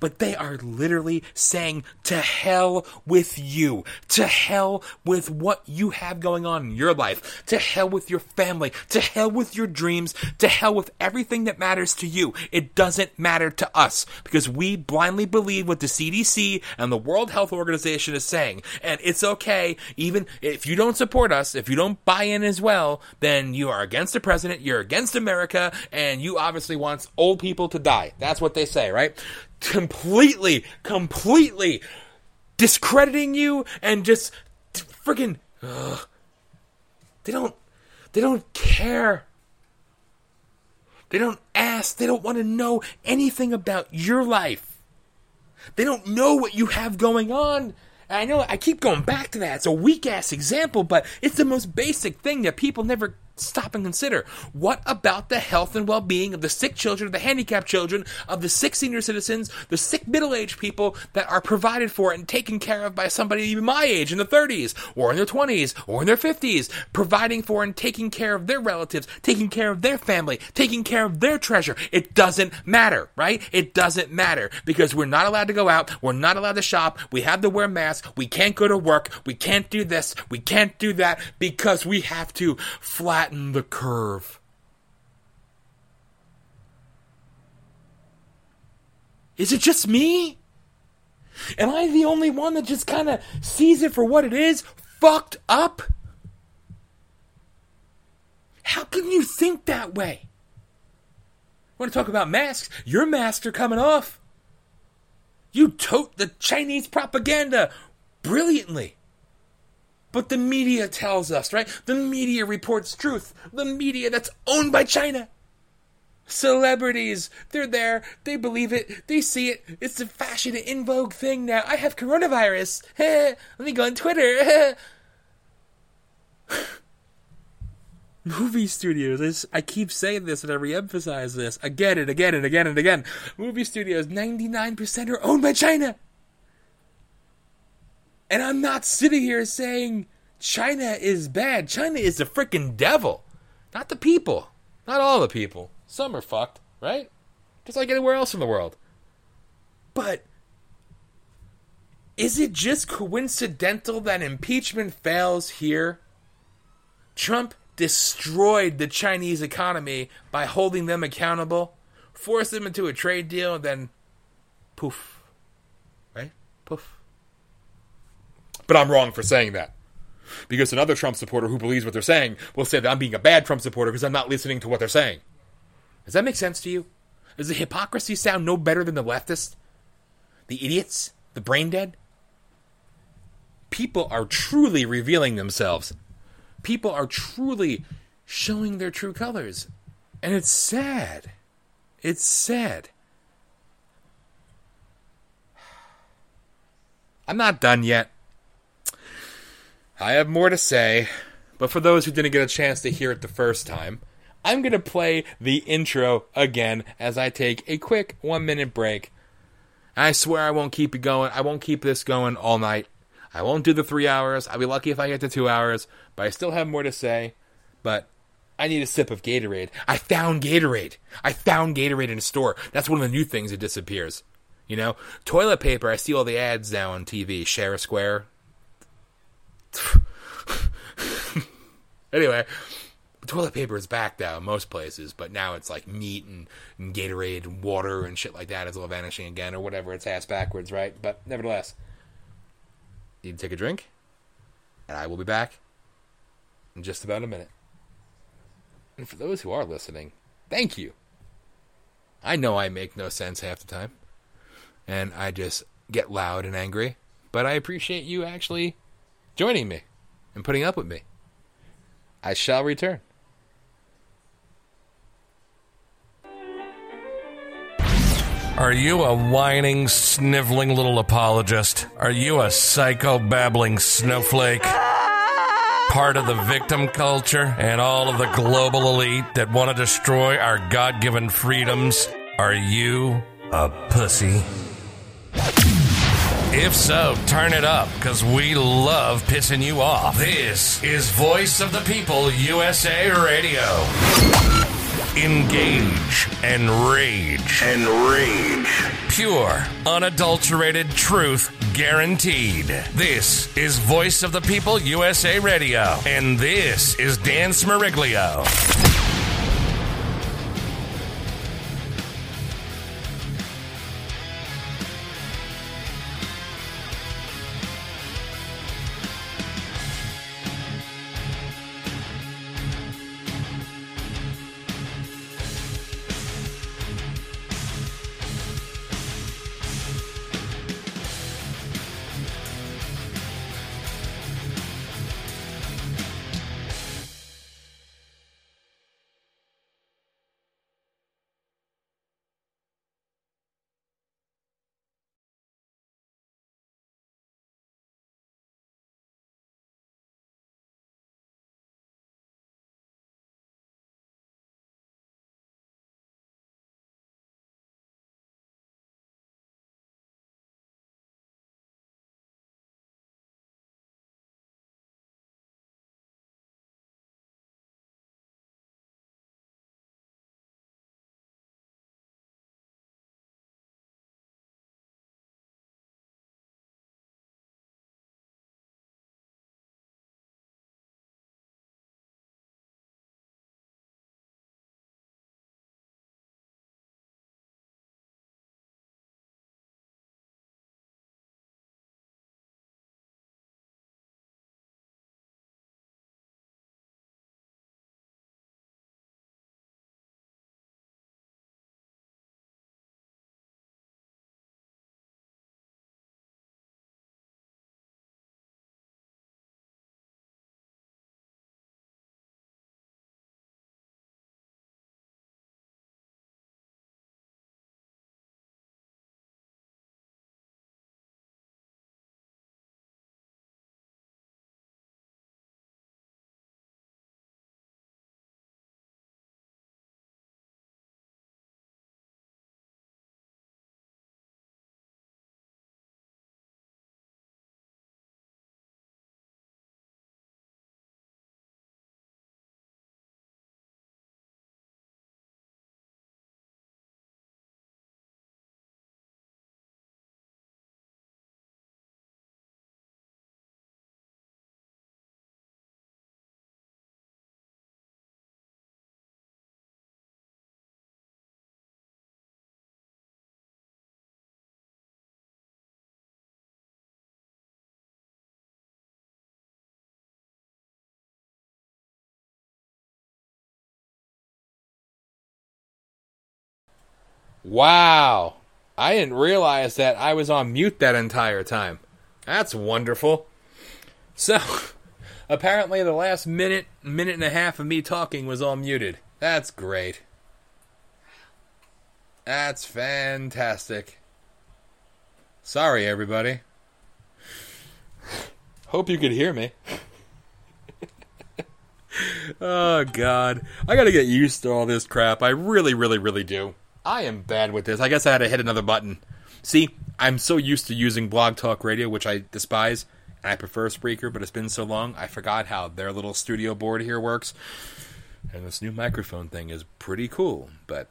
but they are literally saying to hell with you, to hell with what you have going on in your life, to hell with your family, to hell with your dreams, to hell with everything that matters to you. It doesn't matter to us because we blindly believe what the CDC and the World Health Organization is saying. And it's okay, even if you don't support us, if you don't buy in as well, then you are against the president, you're against America, and you obviously want old people to die. That's what they say, right? Completely, completely discrediting you and just freaking. They don't. They don't care. They don't ask. They don't want to know anything about your life. They don't know what you have going on. I know I keep going back to that. It's a weak ass example, but it's the most basic thing that people never stop and consider. What about the health and well being of the sick children, the handicapped children, of the sick senior citizens, the sick middle aged people that are provided for and taken care of by somebody even my age in the 30s, or in their 20s, or in their 50s, providing for and taking care of their relatives, taking care of their family, taking care of their treasure? It doesn't matter, right? It doesn't matter because we're not allowed to go out, we're not allowed to shop, we have to wear masks, we can't go to work, we can't do this, we can't do that because we have to flat flatten the curve. Is it just me? Am I the only one that just kind of sees it for what it is? Fucked up? How can you think that way? Want to talk about masks? Your masks are coming off. You tote the Chinese propaganda brilliantly. But the media tells us, right? The media reports truth. The media that's owned by China. Celebrities, they're there, they believe it, they see it. It's the fashion in vogue thing now. I have coronavirus. Let me go on Twitter. Movie studios, I keep saying this and I re-emphasize this again and again and again and again. Movie studios, 99% are owned by China. And I'm not sitting here saying China is bad. China is the freaking devil. Not the people. Not all the people. Some are fucked, right? Just like anywhere else in the world. But is it just coincidental that impeachment fails here? Trump destroyed the Chinese economy by holding them accountable, forced them into a trade deal, and then poof. Right? Poof. But I'm wrong for saying that. Because another Trump supporter who believes what they're saying will say that I'm being a bad Trump supporter because I'm not listening to what they're saying. Does that make sense to you? Does the hypocrisy sound no better than the leftists? The idiots? The brain dead? People are truly revealing themselves. People are truly showing their true colors. And it's sad. It's sad. I'm not done yet. I have more to say, but for those who didn't get a chance to hear it the first time, I'm going to play the intro again as I take a quick one minute break. I swear I won't keep it going. I won't keep this going all night. I won't do the three hours. I'll be lucky if I get to two hours, but I still have more to say. But I need a sip of Gatorade. I found Gatorade. I found Gatorade in a store. That's one of the new things that disappears. You know, toilet paper. I see all the ads now on TV. Share a square. anyway, toilet paper is back now in most places, but now it's like meat and, and Gatorade and water and shit like that is all vanishing again or whatever. It's ass backwards, right? But nevertheless, you can take a drink, and I will be back in just about a minute. And for those who are listening, thank you. I know I make no sense half the time, and I just get loud and angry, but I appreciate you actually joining me and putting up with me. I shall return. Are you a whining, sniveling little apologist? Are you a psycho babbling snowflake? Part of the victim culture and all of the global elite that want to destroy our God given freedoms? Are you a pussy? If so, turn it up, because we love pissing you off. This is Voice of the People USA Radio. Engage and rage. And rage. Pure, unadulterated truth guaranteed. This is Voice of the People USA Radio. And this is Dan Smeriglio. Wow. I didn't realize that I was on mute that entire time. That's wonderful. So, apparently the last minute, minute and a half of me talking was all muted. That's great. That's fantastic. Sorry, everybody. Hope you could hear me. oh God, I gotta get used to all this crap. I really, really, really do. I am bad with this. I guess I had to hit another button. See, I'm so used to using Blog Talk Radio, which I despise, I prefer Spreaker, but it's been so long, I forgot how their little studio board here works. And this new microphone thing is pretty cool, but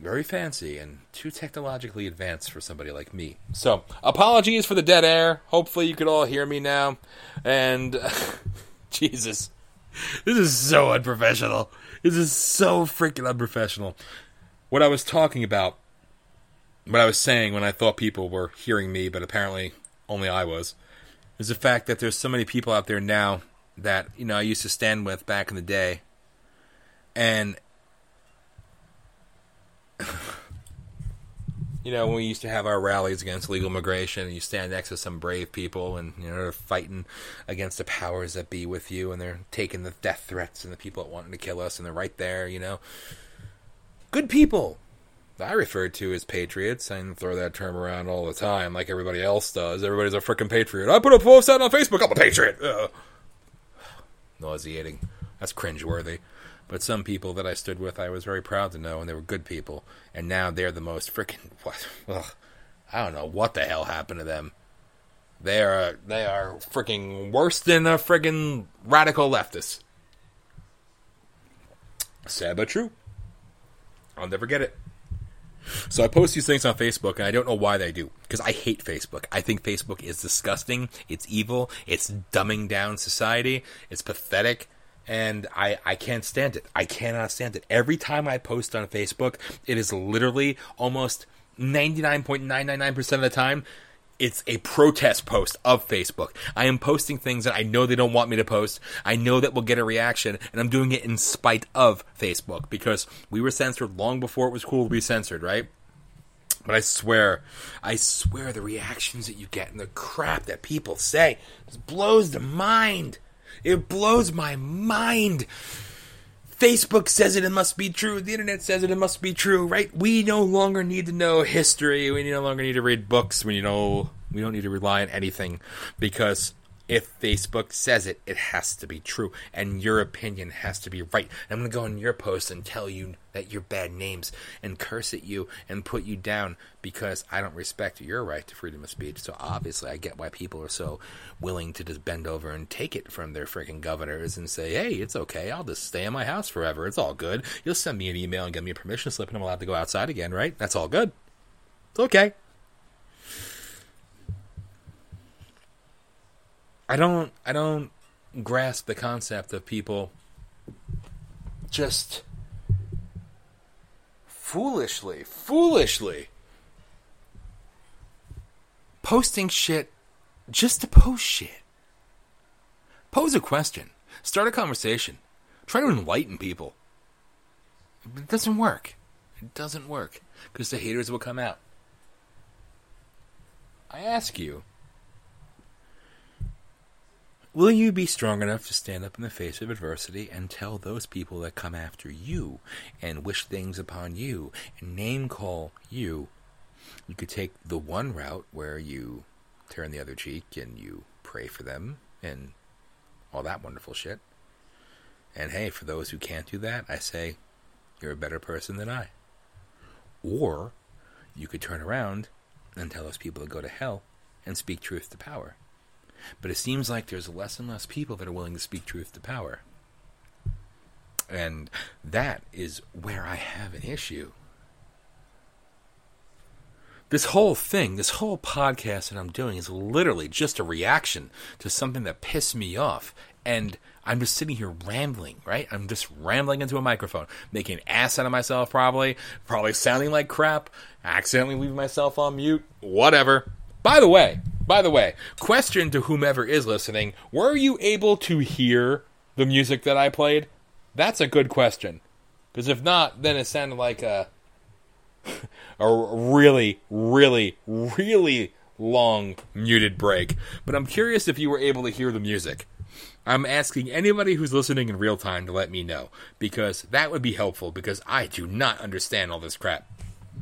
very fancy and too technologically advanced for somebody like me. So, apologies for the dead air. Hopefully, you can all hear me now. And, Jesus, this is so unprofessional. This is so freaking unprofessional. What I was talking about, what I was saying when I thought people were hearing me, but apparently only I was, is the fact that there's so many people out there now that, you know, I used to stand with back in the day. And you know, when we used to have our rallies against legal immigration, and you stand next to some brave people, and you know they're fighting against the powers that be with you, and they're taking the death threats and the people that wanting to kill us, and they're right there, you know. Good people. I refer to as patriots. I throw that term around all the time, like everybody else does. Everybody's a freaking patriot. I put a post out on Facebook. I'm a patriot. Nauseating. That's cringeworthy. But some people that I stood with, I was very proud to know, and they were good people. And now they're the most freaking what? Ugh, I don't know what the hell happened to them. They are they are freaking worse than a freaking radical leftist. Sad but true. I'll never get it. So I post these things on Facebook, and I don't know why they do. Because I hate Facebook. I think Facebook is disgusting. It's evil. It's dumbing down society. It's pathetic and I, I can't stand it. I cannot stand it. Every time I post on Facebook, it is literally almost 99.999% of the time, it's a protest post of Facebook. I am posting things that I know they don't want me to post. I know that will get a reaction, and I'm doing it in spite of Facebook because we were censored long before it was cool to be censored, right? But I swear, I swear the reactions that you get and the crap that people say blows the mind. It blows my mind. Facebook says it, it must be true. The internet says it, it must be true, right? We no longer need to know history. We no longer need to read books. We know we don't need to rely on anything because if Facebook says it, it has to be true, and your opinion has to be right. I'm going to go on your post and tell you that you're bad names and curse at you and put you down because I don't respect your right to freedom of speech. So obviously, I get why people are so willing to just bend over and take it from their freaking governors and say, "Hey, it's okay. I'll just stay in my house forever. It's all good. You'll send me an email and give me a permission slip, and I'm allowed to go outside again, right? That's all good. It's okay." I don't I don't grasp the concept of people just foolishly, foolishly posting shit just to post shit. Pose a question. Start a conversation. Try to enlighten people. It doesn't work. It doesn't work because the haters will come out. I ask you, Will you be strong enough to stand up in the face of adversity and tell those people that come after you and wish things upon you and name call you? You could take the one route where you turn the other cheek and you pray for them and all that wonderful shit. And hey, for those who can't do that, I say, you're a better person than I. Or you could turn around and tell those people to go to hell and speak truth to power. But it seems like there's less and less people that are willing to speak truth to power. And that is where I have an issue. This whole thing, this whole podcast that I'm doing is literally just a reaction to something that pissed me off. And I'm just sitting here rambling, right? I'm just rambling into a microphone, making an ass out of myself, probably, probably sounding like crap, accidentally leaving myself on mute, whatever. By the way, by the way, question to whomever is listening: Were you able to hear the music that I played? That's a good question, because if not, then it sounded like a a really, really, really long muted break. But I'm curious if you were able to hear the music. I'm asking anybody who's listening in real time to let me know because that would be helpful because I do not understand all this crap.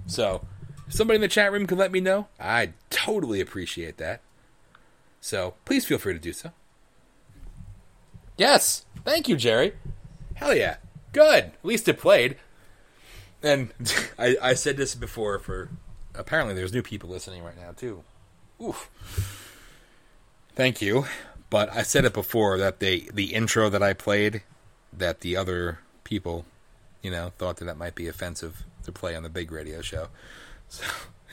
So somebody in the chat room could let me know, I'd totally appreciate that. So please feel free to do so. Yes, thank you, Jerry. Hell yeah. Good. At least it played. And I, I said this before for apparently there's new people listening right now too. Oof. Thank you. But I said it before that they the intro that I played that the other people, you know, thought that that might be offensive to play on the big radio show. So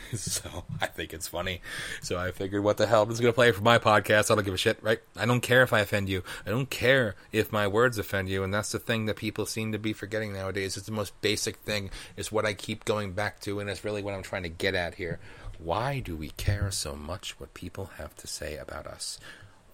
so I think it's funny. So I figured, what the hell? I'm just going to play it for my podcast. I don't give a shit, right? I don't care if I offend you. I don't care if my words offend you. And that's the thing that people seem to be forgetting nowadays. It's the most basic thing. It's what I keep going back to, and it's really what I'm trying to get at here. Why do we care so much what people have to say about us?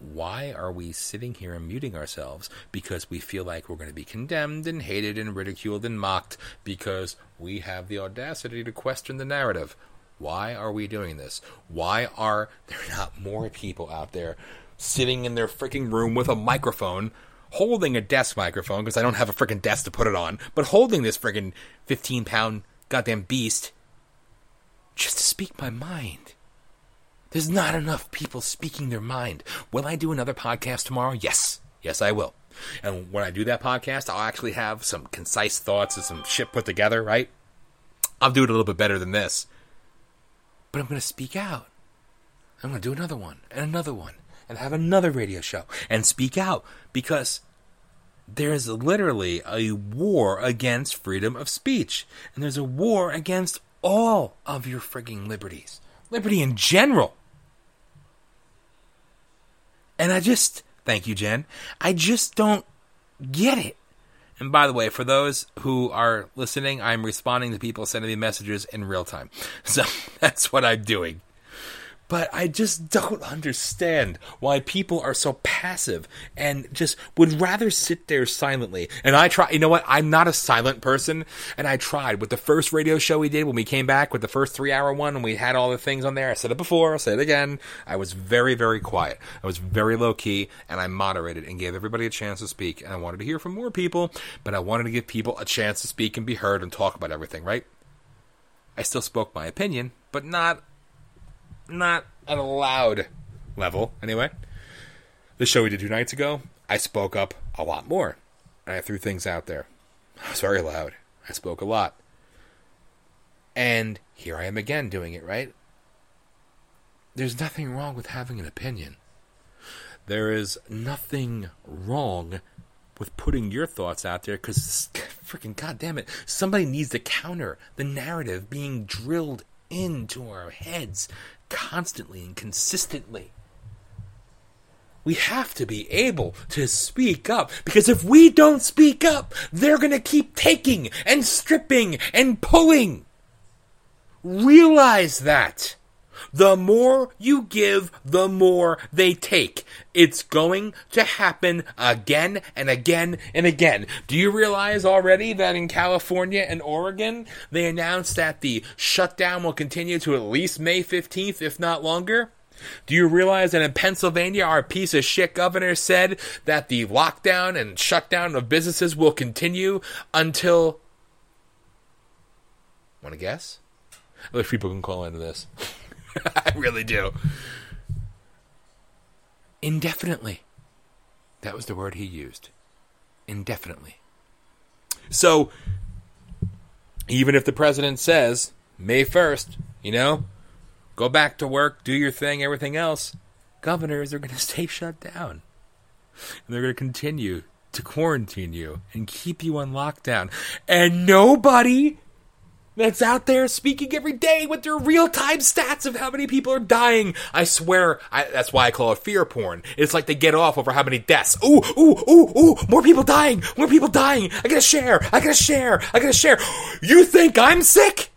Why are we sitting here and muting ourselves because we feel like we're going to be condemned and hated and ridiculed and mocked because we have the audacity to question the narrative? Why are we doing this? Why are there not more people out there sitting in their freaking room with a microphone, holding a desk microphone, because I don't have a freaking desk to put it on, but holding this freaking 15 pound goddamn beast just to speak my mind? There's not enough people speaking their mind. Will I do another podcast tomorrow? Yes. Yes, I will. And when I do that podcast, I'll actually have some concise thoughts and some shit put together, right? I'll do it a little bit better than this. But I'm going to speak out. I'm going to do another one and another one and have another radio show and speak out because there's literally a war against freedom of speech. And there's a war against all of your frigging liberties. Liberty in general. And I just, thank you, Jen. I just don't get it. And by the way, for those who are listening, I'm responding to people sending me messages in real time. So that's what I'm doing. But I just don't understand why people are so passive and just would rather sit there silently. And I try, you know what? I'm not a silent person. And I tried with the first radio show we did when we came back with the first three hour one and we had all the things on there. I said it before, I'll say it again. I was very, very quiet. I was very low key and I moderated and gave everybody a chance to speak. And I wanted to hear from more people, but I wanted to give people a chance to speak and be heard and talk about everything, right? I still spoke my opinion, but not not at a loud level, anyway. The show we did two nights ago, I spoke up a lot more. I threw things out there. I was very loud. I spoke a lot. And here I am again doing it, right? There's nothing wrong with having an opinion. There is nothing wrong with putting your thoughts out there because freaking goddamn it, somebody needs to counter the narrative being drilled into our heads constantly and consistently. We have to be able to speak up because if we don't speak up, they're going to keep taking and stripping and pulling. Realize that. The more you give, the more they take. It's going to happen again and again and again. Do you realize already that in California and Oregon, they announced that the shutdown will continue to at least May 15th, if not longer? Do you realize that in Pennsylvania, our piece of shit governor said that the lockdown and shutdown of businesses will continue until. Want to guess? Wish people can call into this. I really do. Indefinitely. That was the word he used. Indefinitely. So, even if the president says May 1st, you know, go back to work, do your thing, everything else, governors are going to stay shut down. And they're going to continue to quarantine you and keep you on lockdown. And nobody that's out there speaking every day with their real time stats of how many people are dying. I swear, I, that's why I call it fear porn. It's like they get off over how many deaths. Ooh, ooh, ooh, ooh, more people dying, more people dying. I gotta share, I gotta share, I gotta share. You think I'm sick?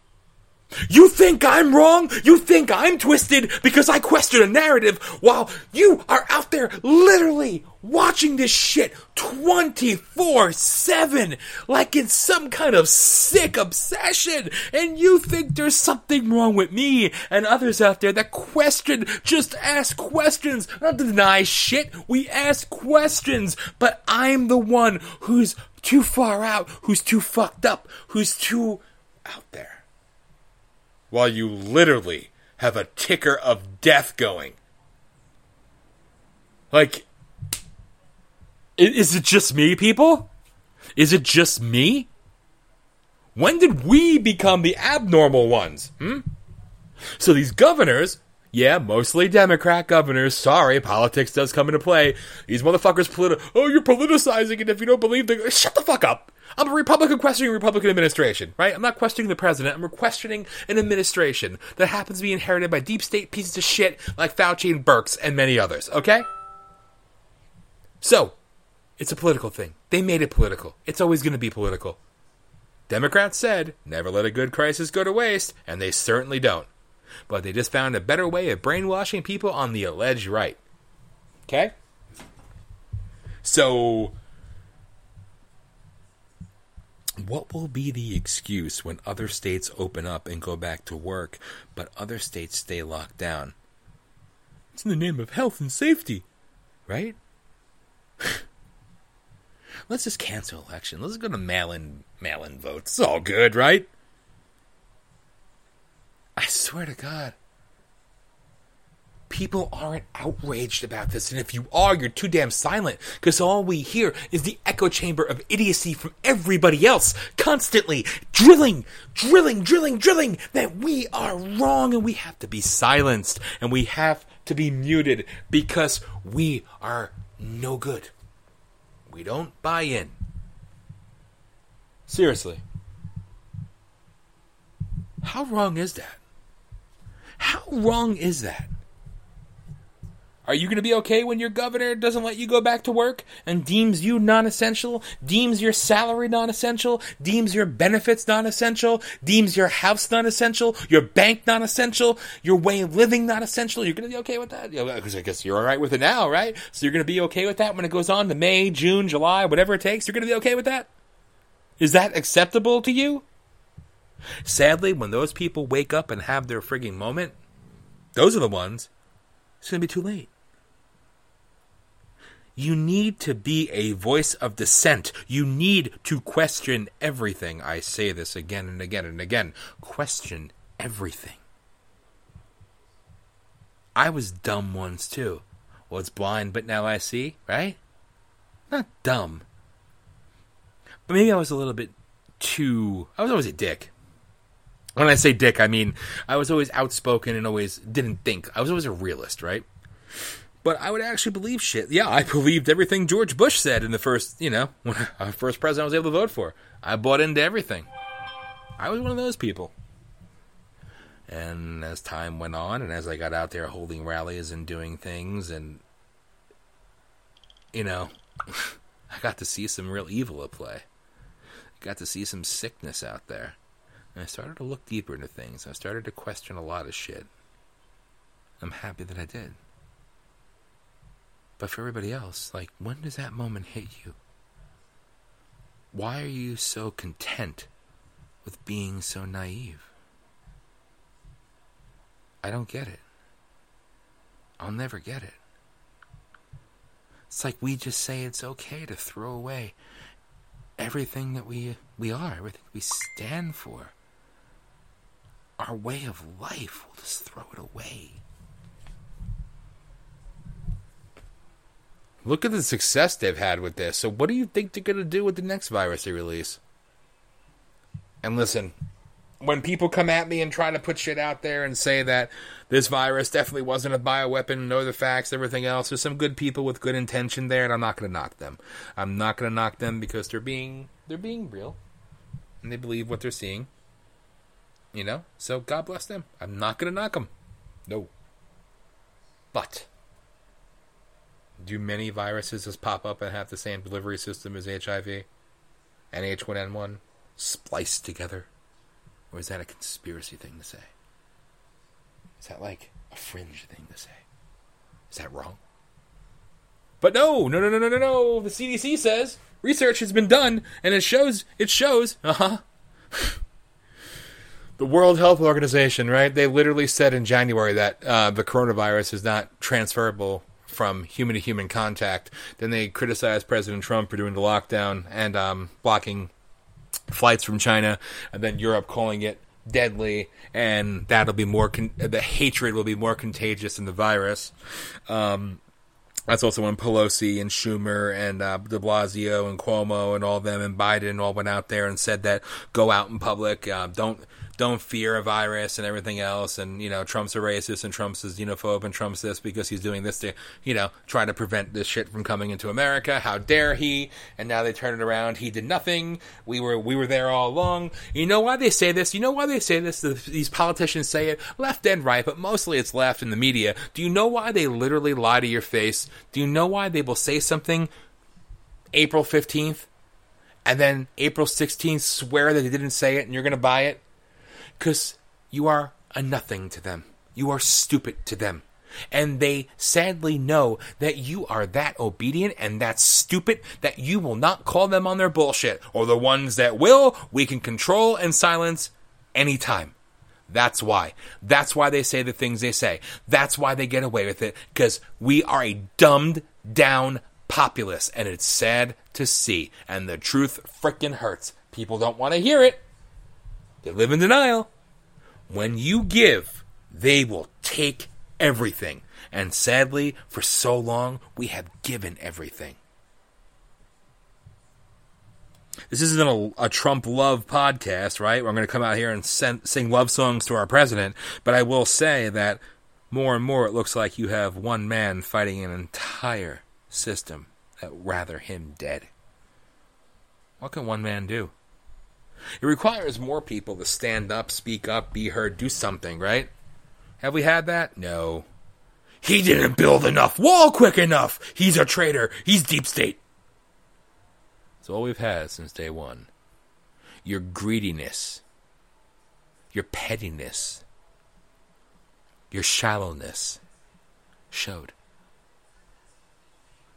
You think I'm wrong? You think I'm twisted because I question a narrative while you are out there literally watching this shit 24 7 like it's some kind of sick obsession and you think there's something wrong with me and others out there that question just ask questions not deny shit we ask questions but I'm the one who's too far out who's too fucked up who's too out there while you literally have a ticker of death going. Like, is it just me, people? Is it just me? When did we become the abnormal ones? Hmm? So these governors, yeah, mostly Democrat governors. Sorry, politics does come into play. These motherfuckers politi- Oh, you're politicizing it if you don't believe the. Shut the fuck up. I'm a Republican questioning Republican administration, right? I'm not questioning the president. I'm questioning an administration that happens to be inherited by deep state pieces of shit like Fauci and Birx and many others. Okay. So, it's a political thing. They made it political. It's always going to be political. Democrats said, never let a good crisis go to waste, and they certainly don't. But they just found a better way of brainwashing people on the alleged right. Okay? So, what will be the excuse when other states open up and go back to work, but other states stay locked down? It's in the name of health and safety, right? Let's just cancel election. Let's go to mail-in mail-in votes. It's all good, right? I swear to God. People aren't outraged about this, and if you are, you're too damn silent, because all we hear is the echo chamber of idiocy from everybody else, constantly drilling, drilling, drilling, drilling that we are wrong and we have to be silenced and we have to be muted because we are no good. We don't buy in. Seriously. How wrong is that? How wrong is that? Are you going to be okay when your governor doesn't let you go back to work and deems you non essential, deems your salary non essential, deems your benefits non essential, deems your house non essential, your bank non essential, your way of living non essential? You're going to be okay with that? Because I guess you're all right with it now, right? So you're going to be okay with that when it goes on to May, June, July, whatever it takes? You're going to be okay with that? Is that acceptable to you? Sadly, when those people wake up and have their frigging moment, those are the ones. It's going to be too late. You need to be a voice of dissent. You need to question everything. I say this again and again and again. Question everything. I was dumb once too. Was blind, but now I see, right? Not dumb. But maybe I was a little bit too. I was always a dick. When I say dick, I mean I was always outspoken and always didn't think. I was always a realist, right? But I would actually believe shit. Yeah, I believed everything George Bush said in the first, you know, when I, first president I was able to vote for. I bought into everything. I was one of those people. And as time went on, and as I got out there holding rallies and doing things, and, you know, I got to see some real evil at play. I got to see some sickness out there. And I started to look deeper into things. I started to question a lot of shit. I'm happy that I did. But for everybody else, like, when does that moment hit you? Why are you so content with being so naive? I don't get it. I'll never get it. It's like we just say it's okay to throw away everything that we we are, everything we stand for. Our way of life, we'll just throw it away. Look at the success they've had with this. So, what do you think they're going to do with the next virus they release? And listen, when people come at me and try to put shit out there and say that this virus definitely wasn't a bioweapon, know the facts, everything else, there's some good people with good intention there, and I'm not going to knock them. I'm not going to knock them because they're being they're being real, and they believe what they're seeing. You know, so God bless them. I'm not going to knock them. No. But do many viruses just pop up and have the same delivery system as HIV and H1N1 spliced together? Or is that a conspiracy thing to say? Is that like a fringe thing to say? Is that wrong? But no, no, no, no, no, no, no. The CDC says research has been done and it shows, it shows, uh huh. the World Health Organization, right? They literally said in January that uh, the coronavirus is not transferable from human to human contact. Then they criticized President Trump for doing the lockdown and um, blocking flights from China, and then Europe calling it deadly, and that'll be more. Con- the hatred will be more contagious than the virus. Um, That's also when Pelosi and Schumer and uh, De Blasio and Cuomo and all them and Biden all went out there and said that go out in public, uh, don't don't fear a virus and everything else. And, you know, Trump's a racist and Trump's a xenophobe and Trump's this because he's doing this to, you know, try to prevent this shit from coming into America. How dare he? And now they turn it around. He did nothing. We were, we were there all along. You know why they say this? You know why they say this? These politicians say it left and right, but mostly it's left in the media. Do you know why they literally lie to your face? Do you know why they will say something April 15th and then April 16th swear that they didn't say it and you're going to buy it? Because you are a nothing to them. You are stupid to them. And they sadly know that you are that obedient and that stupid that you will not call them on their bullshit. Or the ones that will, we can control and silence anytime. That's why. That's why they say the things they say. That's why they get away with it. Because we are a dumbed down populace. And it's sad to see. And the truth frickin' hurts. People don't want to hear it. They live in denial. When you give, they will take everything. And sadly, for so long, we have given everything. This isn't a, a Trump love podcast, right? Where I'm going to come out here and send, sing love songs to our president. But I will say that more and more it looks like you have one man fighting an entire system that rather him dead. What can one man do? It requires more people to stand up, speak up, be heard, do something, right? Have we had that? No. He didn't build enough wall quick enough. He's a traitor. He's deep state. It's all we've had since day one. Your greediness, your pettiness, your shallowness showed.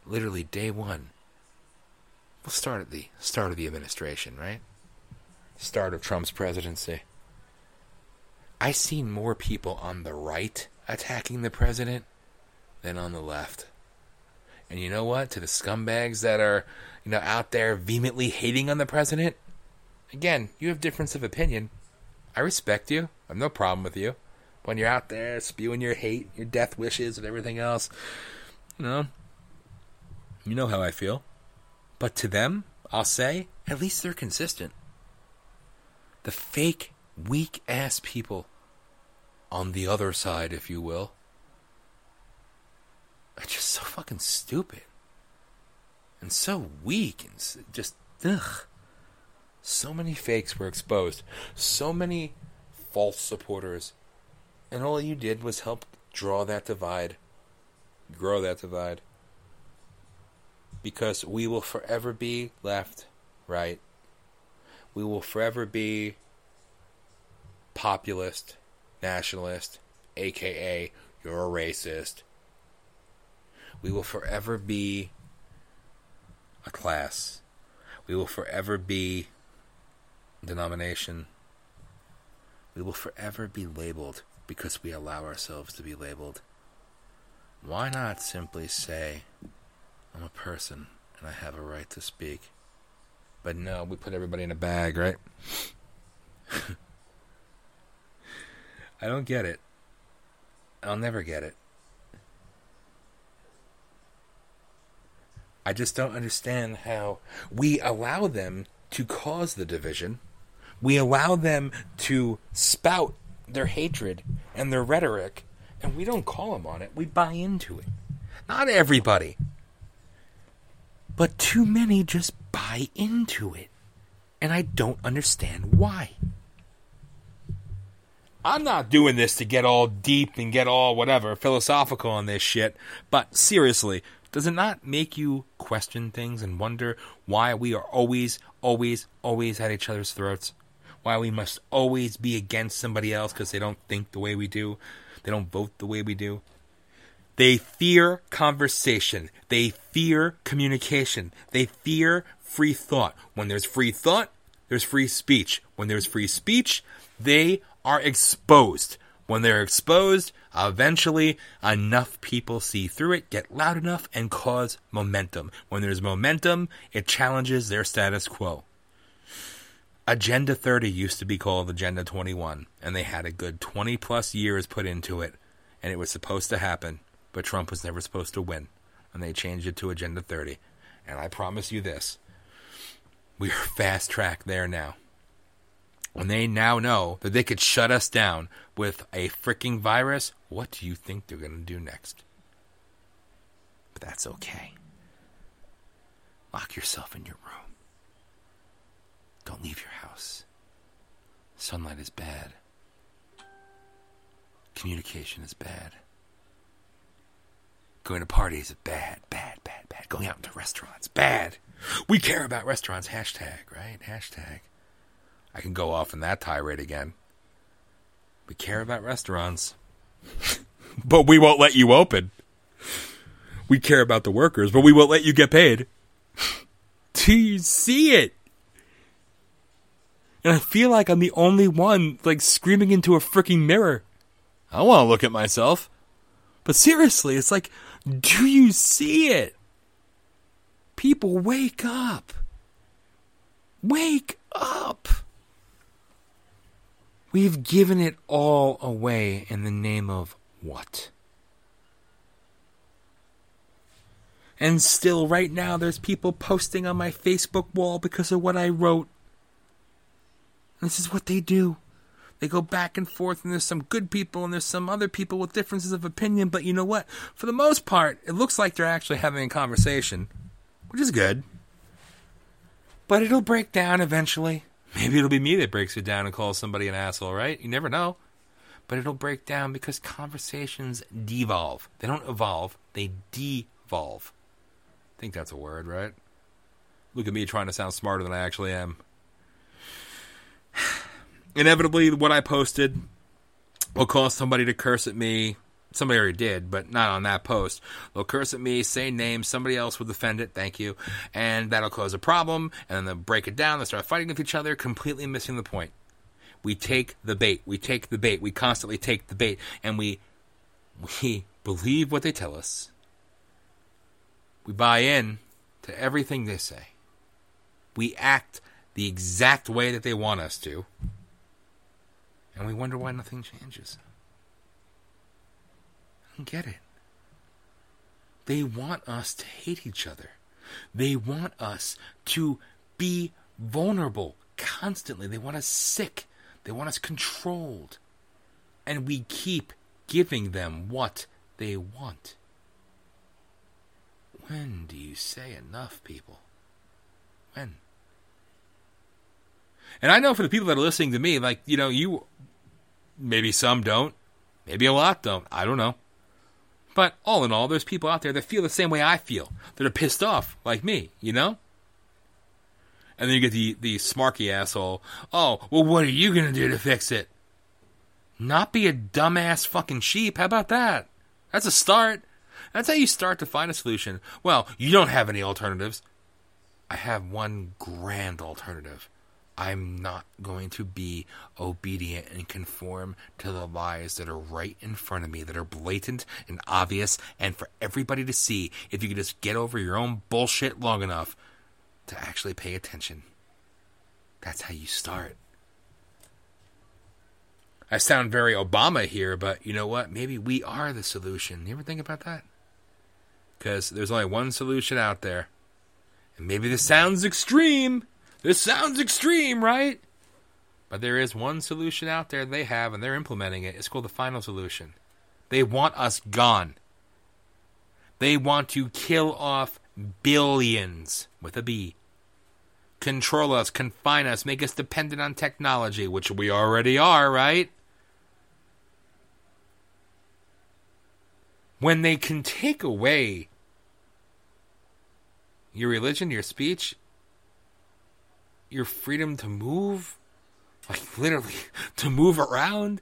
Literally day one. We'll start at the start of the administration, right? Start of Trump's presidency. I see more people on the right attacking the president than on the left. And you know what? To the scumbags that are, you know, out there vehemently hating on the president, again, you have difference of opinion. I respect you. I have no problem with you. When you're out there spewing your hate, your death wishes, and everything else, you know, you know how I feel. But to them, I'll say, at least they're consistent the fake, weak ass people on the other side, if you will, are just so fucking stupid and so weak and just ugh. So many fakes were exposed, so many false supporters, and all you did was help draw that divide, grow that divide. Because we will forever be left, right, we will forever be populist, nationalist, aka you're a racist. We will forever be a class. We will forever be denomination. We will forever be labeled because we allow ourselves to be labeled. Why not simply say, I'm a person and I have a right to speak? But no, we put everybody in a bag, right? I don't get it. I'll never get it. I just don't understand how we allow them to cause the division. We allow them to spout their hatred and their rhetoric, and we don't call them on it. We buy into it. Not everybody. But too many just buy into it. And I don't understand why. I'm not doing this to get all deep and get all whatever philosophical on this shit, but seriously, does it not make you question things and wonder why we are always, always, always at each other's throats? Why we must always be against somebody else because they don't think the way we do, they don't vote the way we do? They fear conversation. They fear communication. They fear free thought. When there's free thought, there's free speech. When there's free speech, they are exposed. When they're exposed, eventually enough people see through it, get loud enough, and cause momentum. When there's momentum, it challenges their status quo. Agenda 30 used to be called Agenda 21, and they had a good 20 plus years put into it, and it was supposed to happen but Trump was never supposed to win. and they changed it to Agenda 30. And I promise you this we are fast track there now. When they now know that they could shut us down with a freaking virus, what do you think they're going to do next? But that's okay. Lock yourself in your room. Don't leave your house. Sunlight is bad. Communication is bad. Going to parties is bad, bad, bad, bad. Going out into restaurants, bad. We care about restaurants, hashtag, right? Hashtag. I can go off in that tirade again. We care about restaurants. but we won't let you open. We care about the workers, but we won't let you get paid. Do you see it? And I feel like I'm the only one like screaming into a freaking mirror. I want to look at myself. But seriously, it's like, do you see it? People, wake up. Wake up. We've given it all away in the name of what? And still, right now, there's people posting on my Facebook wall because of what I wrote. This is what they do. They go back and forth, and there's some good people, and there's some other people with differences of opinion. But you know what? For the most part, it looks like they're actually having a conversation, which is good. But it'll break down eventually. Maybe it'll be me that breaks it down and calls somebody an asshole, right? You never know. But it'll break down because conversations devolve. They don't evolve, they devolve. I think that's a word, right? Look at me trying to sound smarter than I actually am. Inevitably, what I posted will cause somebody to curse at me. Somebody already did, but not on that post. They'll curse at me, say names, somebody else will defend it, thank you, and that'll cause a problem, and then they'll break it down, they'll start fighting with each other, completely missing the point. We take the bait, we take the bait, we constantly take the bait, and we we believe what they tell us. We buy in to everything they say. We act the exact way that they want us to. And we wonder why nothing changes. I don't get it. They want us to hate each other. They want us to be vulnerable constantly. They want us sick. They want us controlled. And we keep giving them what they want. When do you say enough, people? When? And I know for the people that are listening to me, like, you know, you maybe some don't, maybe a lot don't. I don't know. But all in all, there's people out there that feel the same way I feel, that are pissed off, like me, you know? And then you get the, the smarky asshole, oh, well, what are you going to do to fix it? Not be a dumbass fucking sheep. How about that? That's a start. That's how you start to find a solution. Well, you don't have any alternatives. I have one grand alternative. I'm not going to be obedient and conform to the lies that are right in front of me, that are blatant and obvious, and for everybody to see if you can just get over your own bullshit long enough to actually pay attention. That's how you start. I sound very Obama here, but you know what? Maybe we are the solution. You ever think about that? Because there's only one solution out there. And maybe this sounds extreme. This sounds extreme, right? But there is one solution out there they have, and they're implementing it. It's called the final solution. They want us gone. They want to kill off billions with a B. Control us, confine us, make us dependent on technology, which we already are, right? when they can take away your religion, your speech, your freedom to move, like literally to move around,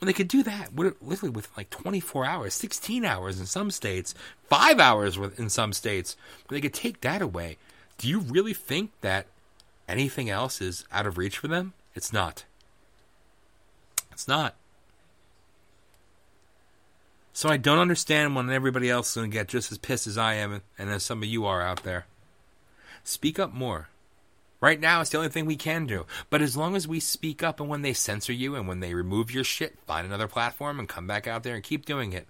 when they could do that literally with like 24 hours, 16 hours in some states, five hours in some states, they could take that away. Do you really think that anything else is out of reach for them? It's not. It's not. So I don't understand when everybody else is going to get just as pissed as I am and as some of you are out there. Speak up more. Right now, it's the only thing we can do. But as long as we speak up and when they censor you and when they remove your shit, find another platform and come back out there and keep doing it.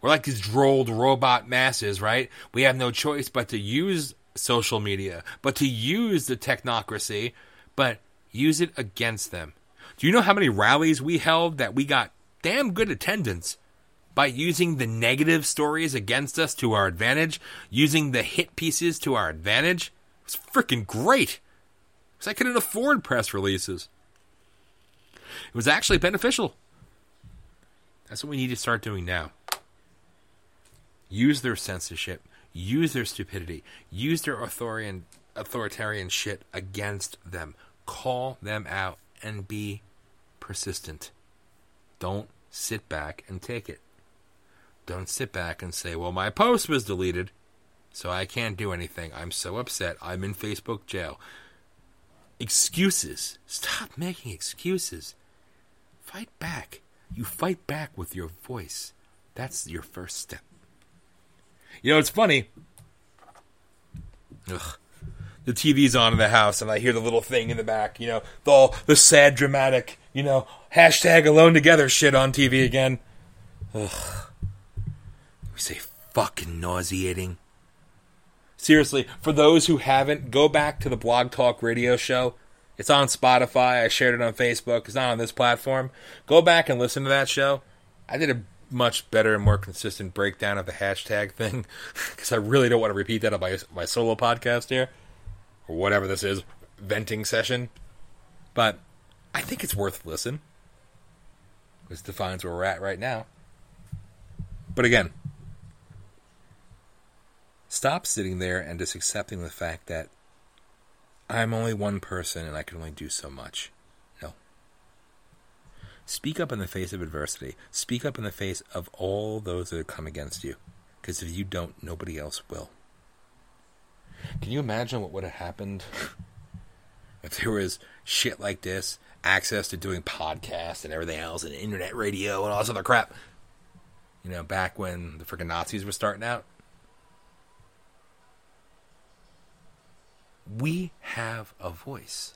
We're like these drolled robot masses, right? We have no choice but to use social media, but to use the technocracy, but use it against them. Do you know how many rallies we held that we got damn good attendance by using the negative stories against us to our advantage, using the hit pieces to our advantage? It was freaking great. Because I couldn't afford press releases. It was actually beneficial. That's what we need to start doing now. Use their censorship, use their stupidity, use their authoritarian authoritarian shit against them. Call them out and be persistent. Don't sit back and take it. Don't sit back and say, well, my post was deleted, so I can't do anything. I'm so upset. I'm in Facebook jail. Excuses. Stop making excuses. Fight back. You fight back with your voice. That's your first step. You know, it's funny. Ugh. The TV's on in the house, and I hear the little thing in the back. You know, the all the sad, dramatic. You know, hashtag alone together shit on TV again. Ugh. We say fucking nauseating. Seriously, for those who haven't, go back to the Blog Talk radio show. It's on Spotify. I shared it on Facebook. It's not on this platform. Go back and listen to that show. I did a much better and more consistent breakdown of the hashtag thing because I really don't want to repeat that on my my solo podcast here or whatever this is venting session. But I think it's worth listen. This defines where we're at right now. But again, stop sitting there and just accepting the fact that I'm only one person and I can only do so much. No. Speak up in the face of adversity. Speak up in the face of all those that come against you. Because if you don't, nobody else will. Can you imagine what would have happened if there was shit like this, access to doing podcasts and everything else, and internet radio and all this other crap? You know, back when the freaking Nazis were starting out. We have a voice.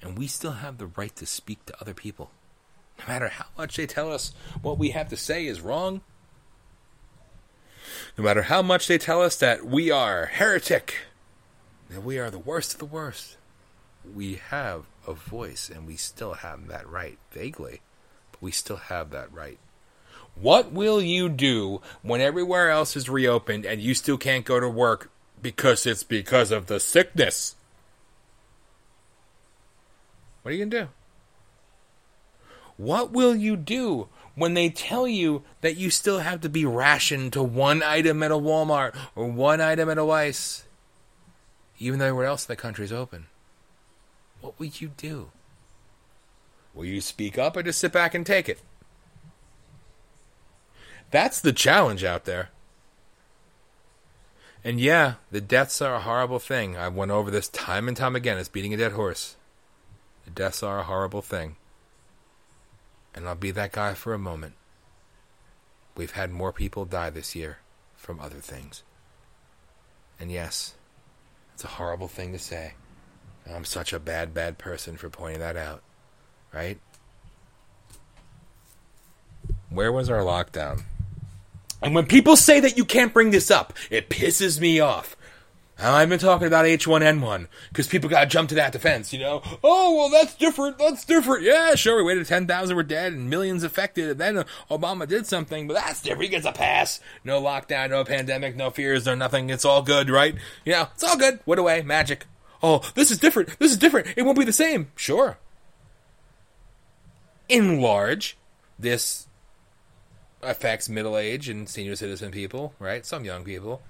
And we still have the right to speak to other people. No matter how much they tell us what we have to say is wrong. No matter how much they tell us that we are heretic, that we are the worst of the worst. We have a voice and we still have that right, vaguely. But we still have that right. What will you do when everywhere else is reopened and you still can't go to work because it's because of the sickness? What are you going to do? What will you do when they tell you that you still have to be rationed to one item at a Walmart or one item at a Weis, even though everywhere else in the country is open? What will you do? Will you speak up or just sit back and take it? That's the challenge out there. And yeah, the deaths are a horrible thing. I've went over this time and time again. It's beating a dead horse. The deaths are a horrible thing. And I'll be that guy for a moment. We've had more people die this year from other things. And yes, it's a horrible thing to say. I'm such a bad, bad person for pointing that out. Right? Where was our lockdown? And when people say that you can't bring this up, it pisses me off. I've been talking about H1N1 because people got to jump to that defense, you know? Oh, well, that's different. That's different. Yeah, sure. We waited 10,000 were dead and millions affected. And then Obama did something, but that's different. He gets a pass. No lockdown, no pandemic, no fears, no nothing. It's all good, right? You know, it's all good. What away. Magic. Oh, this is different. This is different. It won't be the same. Sure. In large, this affects middle age and senior citizen people, right? Some young people.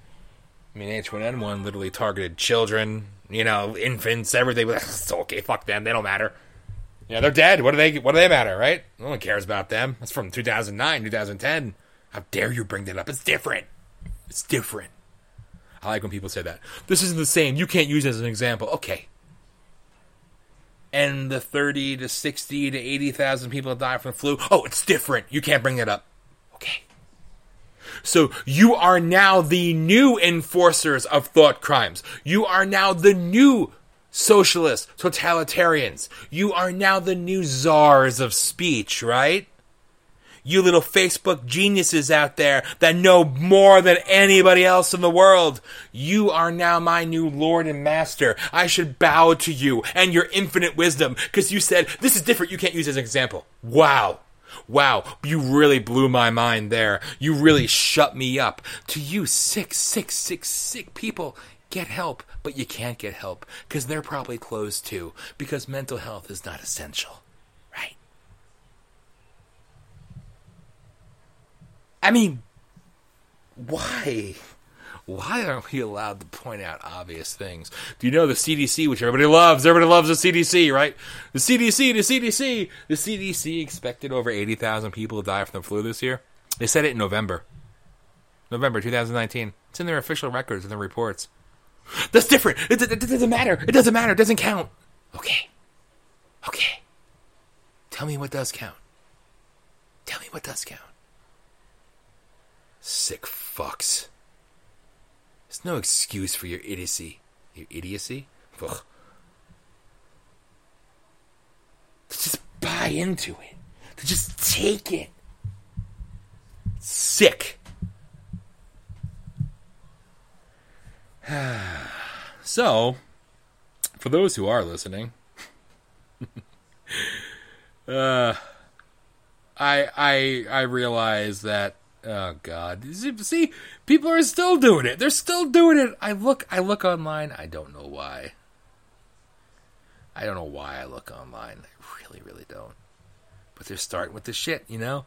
I mean, H1N1 literally targeted children, you know, infants, everything. It's okay, fuck them. They don't matter. Yeah, they're dead. What do they? What do they matter, right? No one cares about them. That's from 2009, 2010. How dare you bring that up? It's different. It's different. I like when people say that. This isn't the same. You can't use it as an example. Okay. And the 30 to 60 to 80,000 people that die from the flu. Oh, it's different. You can't bring that up. So you are now the new enforcers of thought crimes. You are now the new socialists, totalitarians. You are now the new czars of speech, right? You little Facebook geniuses out there that know more than anybody else in the world. You are now my new Lord and Master. I should bow to you and your infinite wisdom because you said this is different. You can't use as an example. Wow. Wow, you really blew my mind there. You really shut me up. To you, sick, sick, sick, sick people, get help, but you can't get help because they're probably closed too because mental health is not essential, right? I mean, why? Why aren't we allowed to point out obvious things? Do you know the CDC, which everybody loves? Everybody loves the CDC, right? The CDC, the CDC, the CDC expected over 80,000 people to die from the flu this year. They said it in November. November 2019. It's in their official records and their reports. That's different. It, it, it doesn't matter. It doesn't matter. It doesn't count. Okay. Okay. Tell me what does count. Tell me what does count. Sick fucks. There's no excuse for your idiocy. Your idiocy? Ugh. To just buy into it. To just take it. Sick. so, for those who are listening, uh, I I I realize that oh god, see people are still doing it. They're still doing it. I look I look online. I don't know why. I don't know why I look online. I really really don't. But they're starting with the shit, you know.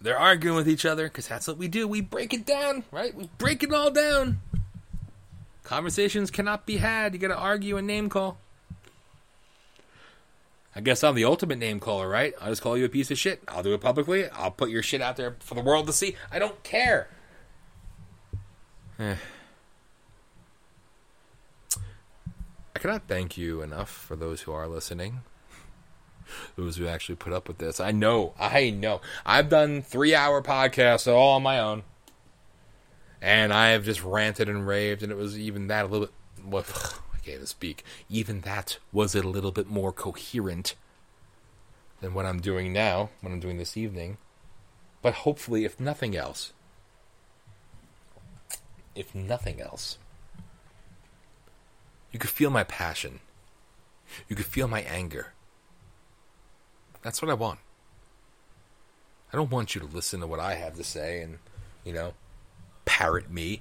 They're arguing with each other because that's what we do. We break it down, right? We break it all down. Conversations cannot be had. You got to argue and name call. I guess I'm the ultimate name caller, right? I'll just call you a piece of shit. I'll do it publicly. I'll put your shit out there for the world to see. I don't care. Eh. I cannot thank you enough for those who are listening. Those who actually put up with this. I know. I know. I've done three hour podcasts all on my own. And I have just ranted and raved, and it was even that a little bit. Even speak. Even that was a little bit more coherent than what I'm doing now, what I'm doing this evening. But hopefully, if nothing else, if nothing else, you could feel my passion. You could feel my anger. That's what I want. I don't want you to listen to what I have to say and, you know, parrot me.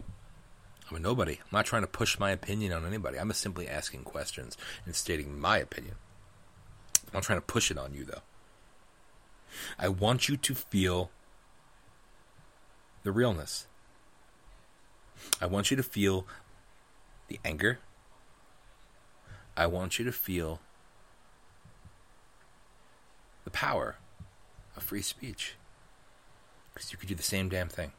I'm a nobody. I'm not trying to push my opinion on anybody. I'm just simply asking questions and stating my opinion. I'm not trying to push it on you, though. I want you to feel the realness. I want you to feel the anger. I want you to feel the power of free speech. Because you could do the same damn thing.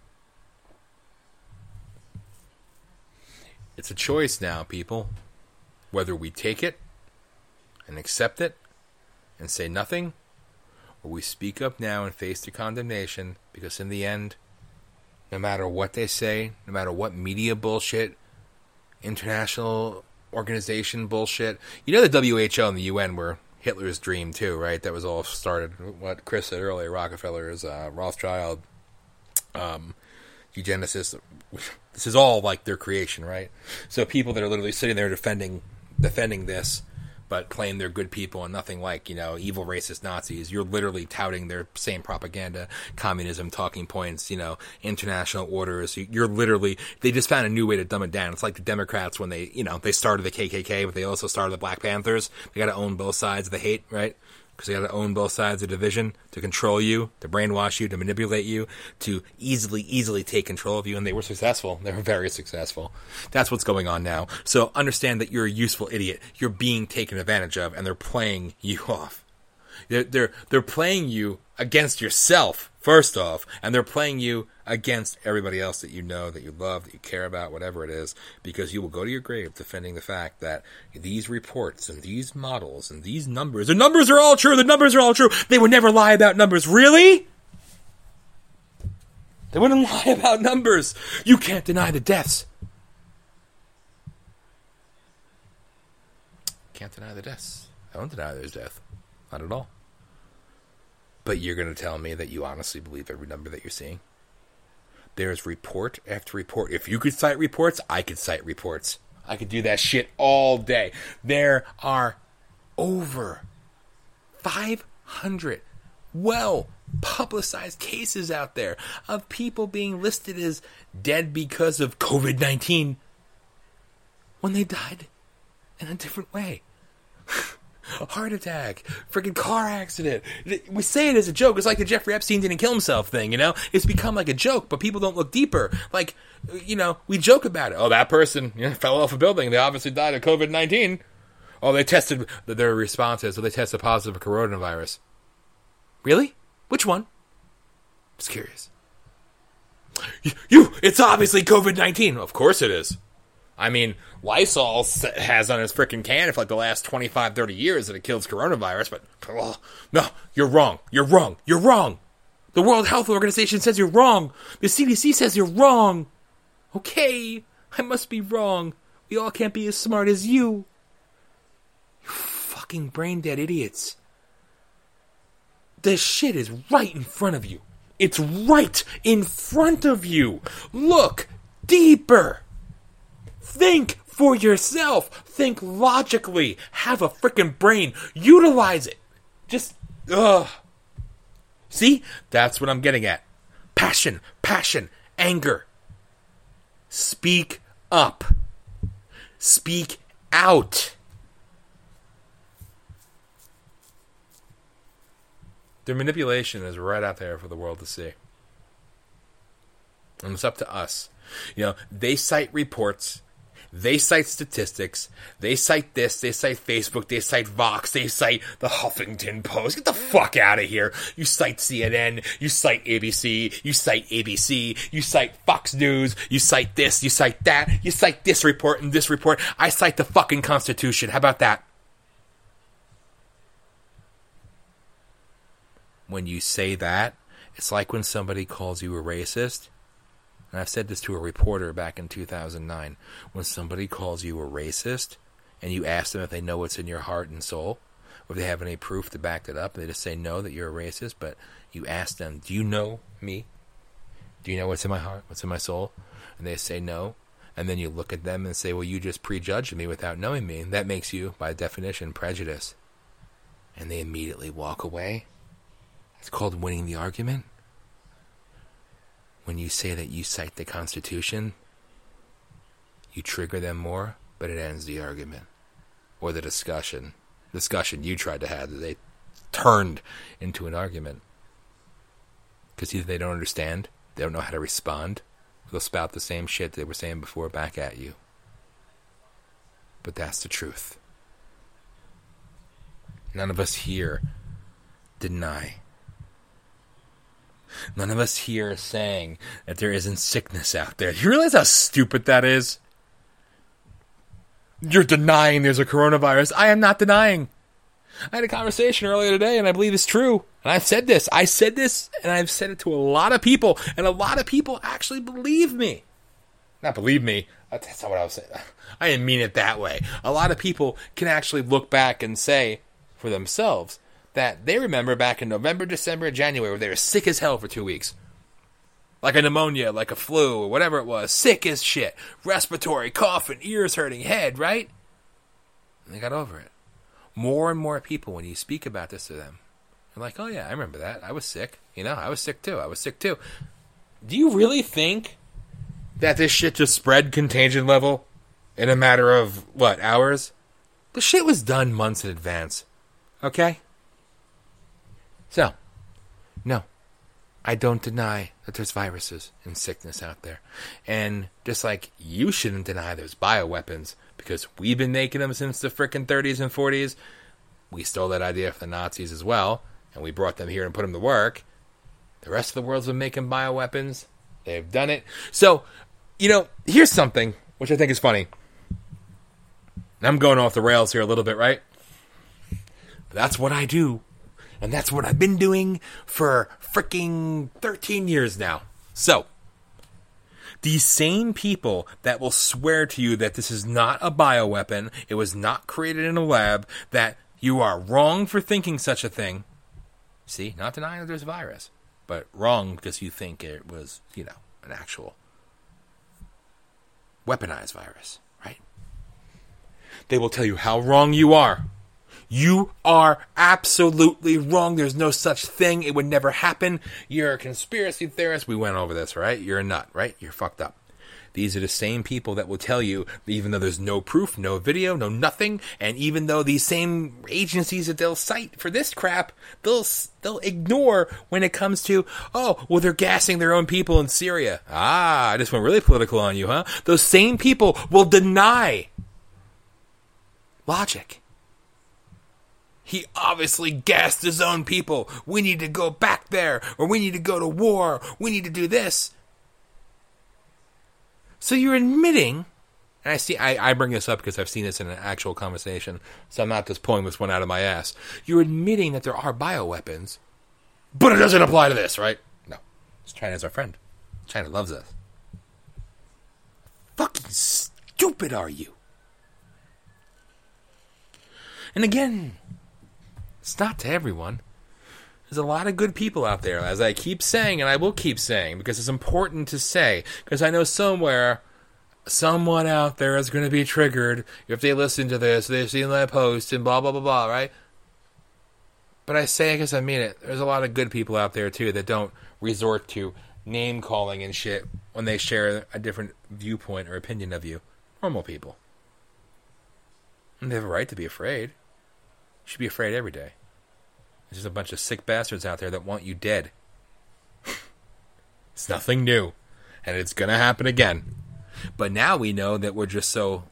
It's a choice now, people. Whether we take it and accept it and say nothing, or we speak up now and face the condemnation, because in the end, no matter what they say, no matter what media bullshit, international organization bullshit, you know the WHO and the UN were Hitler's dream too, right? That was all started. What Chris said earlier, Rockefeller's, uh, Rothschild, um, eugenicists. This is all like their creation, right? So people that are literally sitting there defending defending this, but claim they're good people and nothing like you know evil racist Nazis. You're literally touting their same propaganda, communism talking points, you know, international orders. You're literally they just found a new way to dumb it down. It's like the Democrats when they you know they started the KKK, but they also started the Black Panthers. They got to own both sides of the hate, right? Because they got to own both sides of the division to control you, to brainwash you, to manipulate you, to easily, easily take control of you. And they were successful. They were very successful. That's what's going on now. So understand that you're a useful idiot. You're being taken advantage of, and they're playing you off. They're they're, they're playing you against yourself first off, and they're playing you against everybody else that you know, that you love, that you care about, whatever it is, because you will go to your grave defending the fact that these reports and these models and these numbers, the numbers are all true, the numbers are all true. They would never lie about numbers. Really? They wouldn't lie about numbers. You can't deny the deaths. Can't deny the deaths. I don't deny there's death. Not at all. But you're going to tell me that you honestly believe every number that you're seeing? There's report after report. If you could cite reports, I could cite reports. I could do that shit all day. There are over 500 well publicized cases out there of people being listed as dead because of COVID 19 when they died in a different way. heart attack, freaking car accident. We say it as a joke. It's like the Jeffrey Epstein didn't kill himself thing, you know? It's become like a joke, but people don't look deeper. Like, you know, we joke about it. Oh, that person you know, fell off a building. They obviously died of COVID 19. Oh, they tested their responses, so they tested positive for coronavirus. Really? Which one? Just curious. You, you it's obviously COVID 19. Of course it is. I mean, Lysol has on its freaking can for like the last 25, 30 years that it kills coronavirus, but oh, no, you're wrong. You're wrong. You're wrong. The World Health Organization says you're wrong. The CDC says you're wrong. Okay, I must be wrong. We all can't be as smart as you. You fucking brain dead idiots. This shit is right in front of you. It's right in front of you. Look deeper. Think for yourself. Think logically. Have a freaking brain. Utilize it. Just, ugh. See? That's what I'm getting at. Passion, passion, anger. Speak up. Speak out. Their manipulation is right out there for the world to see. And it's up to us. You know, they cite reports they cite statistics. They cite this. They cite Facebook. They cite Vox. They cite the Huffington Post. Get the fuck out of here. You cite CNN. You cite ABC. You cite ABC. You cite Fox News. You cite this. You cite that. You cite this report and this report. I cite the fucking Constitution. How about that? When you say that, it's like when somebody calls you a racist and I've said this to a reporter back in 2009, when somebody calls you a racist and you ask them if they know what's in your heart and soul, or if they have any proof to back it up, and they just say no, that you're a racist, but you ask them, Do you know me? Do you know what's in my heart? What's in my soul? And they say no. And then you look at them and say, Well, you just prejudged me without knowing me. And that makes you, by definition, prejudice. And they immediately walk away. It's called winning the argument when you say that you cite the Constitution, you trigger them more, but it ends the argument or the discussion. Discussion you tried to have that they turned into an argument. Because either they don't understand, they don't know how to respond, they'll spout the same shit they were saying before back at you. But that's the truth. None of us here deny None of us here are saying that there isn't sickness out there. You realize how stupid that is? You're denying there's a coronavirus. I am not denying. I had a conversation earlier today, and I believe it's true. And I've said this. I said this, and I've said it to a lot of people, and a lot of people actually believe me. Not believe me. Uh, that's not what I was saying. I didn't mean it that way. A lot of people can actually look back and say for themselves that they remember back in November, December, and January where they were sick as hell for two weeks. Like a pneumonia, like a flu, or whatever it was. Sick as shit. Respiratory, coughing, ears hurting, head, right? And they got over it. More and more people, when you speak about this to them, they're like, oh yeah, I remember that. I was sick. You know, I was sick too. I was sick too. Do you really think that this shit just spread contagion level in a matter of, what, hours? The shit was done months in advance. Okay? So, no, I don't deny that there's viruses and sickness out there. And just like you shouldn't deny there's bioweapons because we've been making them since the frickin' 30s and 40s. We stole that idea from the Nazis as well, and we brought them here and put them to work. The rest of the world's been making bioweapons. They've done it. So, you know, here's something which I think is funny. I'm going off the rails here a little bit, right? That's what I do and that's what I've been doing for freaking 13 years now. So, these same people that will swear to you that this is not a bioweapon, it was not created in a lab, that you are wrong for thinking such a thing, See, not denying that there's a virus, but wrong because you think it was, you know, an actual weaponized virus, right? They will tell you how wrong you are. You are absolutely wrong. There's no such thing. It would never happen. You're a conspiracy theorist. We went over this, right? You're a nut, right? You're fucked up. These are the same people that will tell you, even though there's no proof, no video, no nothing, and even though these same agencies that they'll cite for this crap, they'll they'll ignore when it comes to, oh, well, they're gassing their own people in Syria. Ah, I just went really political on you, huh? Those same people will deny logic. He obviously gassed his own people. We need to go back there, or we need to go to war. We need to do this. So you're admitting, and I see, I, I bring this up because I've seen this in an actual conversation, so I'm not just pulling this one out of my ass. You're admitting that there are bioweapons, but it doesn't apply to this, right? No. China's our friend. China loves us. Fucking stupid are you? And again, it's not to everyone. There's a lot of good people out there, as I keep saying, and I will keep saying, because it's important to say. Because I know somewhere, someone out there is going to be triggered if they listen to this, they've seen my post, and blah, blah, blah, blah, right? But I say it because I mean it. There's a lot of good people out there, too, that don't resort to name calling and shit when they share a different viewpoint or opinion of you. Normal people. And they have a right to be afraid. You should be afraid every day. There's just a bunch of sick bastards out there that want you dead. it's nothing new. And it's going to happen again. But now we know that we're just so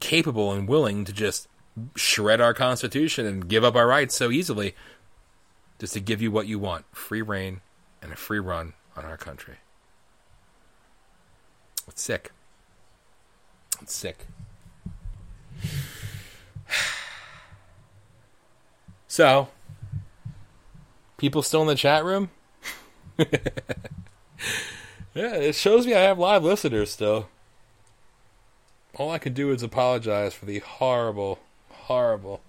capable and willing to just shred our Constitution and give up our rights so easily just to give you what you want free rein and a free run on our country. It's sick. It's sick. So, People still in the chat room? yeah, it shows me I have live listeners still. All I can do is apologize for the horrible, horrible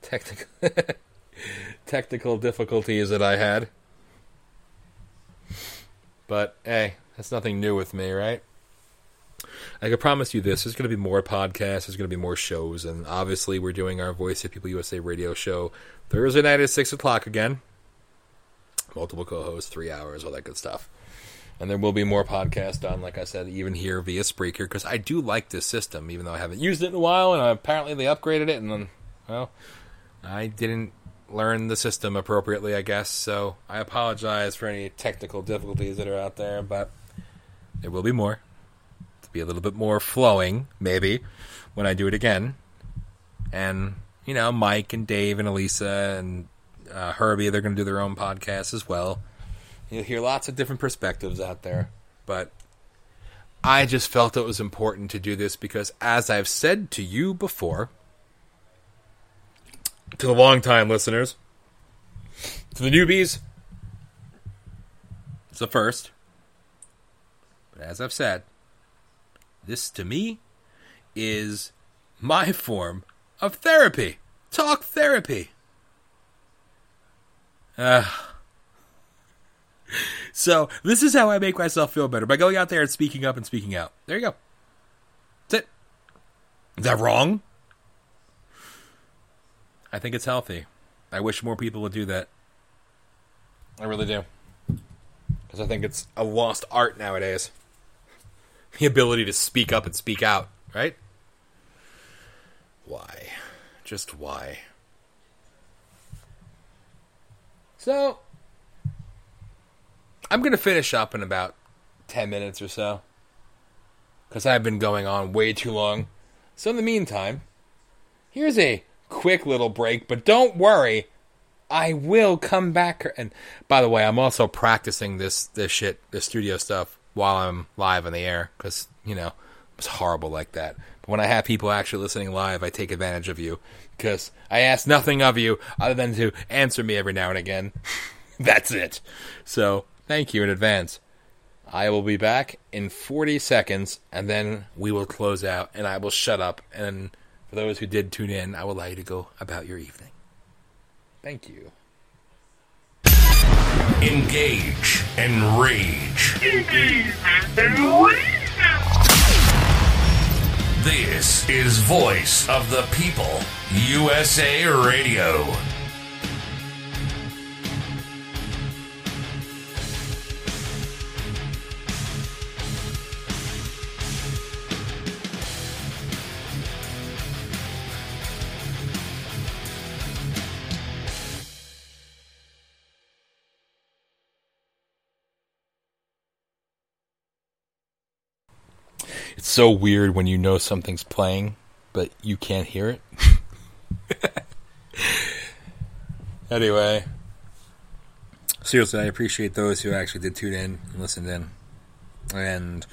technical technical difficulties that I had. But hey, that's nothing new with me, right? I can promise you this: there's going to be more podcasts, there's going to be more shows, and obviously we're doing our Voice of People USA radio show Thursday night at six o'clock again. Multiple co-hosts, three hours, all that good stuff. And there will be more podcasts done, like I said, even here via Spreaker, because I do like this system, even though I haven't used it in a while, and apparently they upgraded it, and then, well, I didn't learn the system appropriately, I guess. So I apologize for any technical difficulties that are out there, but there will be more To be a little bit more flowing, maybe, when I do it again. And, you know, Mike and Dave and Elisa and uh, Herbie, they're going to do their own podcast as well. You'll hear lots of different perspectives out there. But I just felt it was important to do this because, as I've said to you before, to the long-time listeners, to the newbies, it's the first. But as I've said, this, to me, is my form of therapy. Talk therapy. Uh, so, this is how I make myself feel better by going out there and speaking up and speaking out. There you go. That's it. Is that wrong? I think it's healthy. I wish more people would do that. I really do. Because I think it's a lost art nowadays the ability to speak up and speak out, right? Why? Just why? So, I'm going to finish up in about 10 minutes or so. Because I've been going on way too long. So, in the meantime, here's a quick little break, but don't worry. I will come back. And by the way, I'm also practicing this this shit, this studio stuff while I'm live on the air because you know it's horrible like that. But when I have people actually listening live, I take advantage of you because I ask nothing of you other than to answer me every now and again. That's it. So thank you in advance. I will be back in 40 seconds and then we will close out and I will shut up. And for those who did tune in, I will allow you to go about your evening. Thank you. Engage and rage. Engage and rage. This is Voice of the People, USA Radio. It's so weird when you know something's playing, but you can't hear it. anyway, seriously, I appreciate those who actually did tune in and listened in. And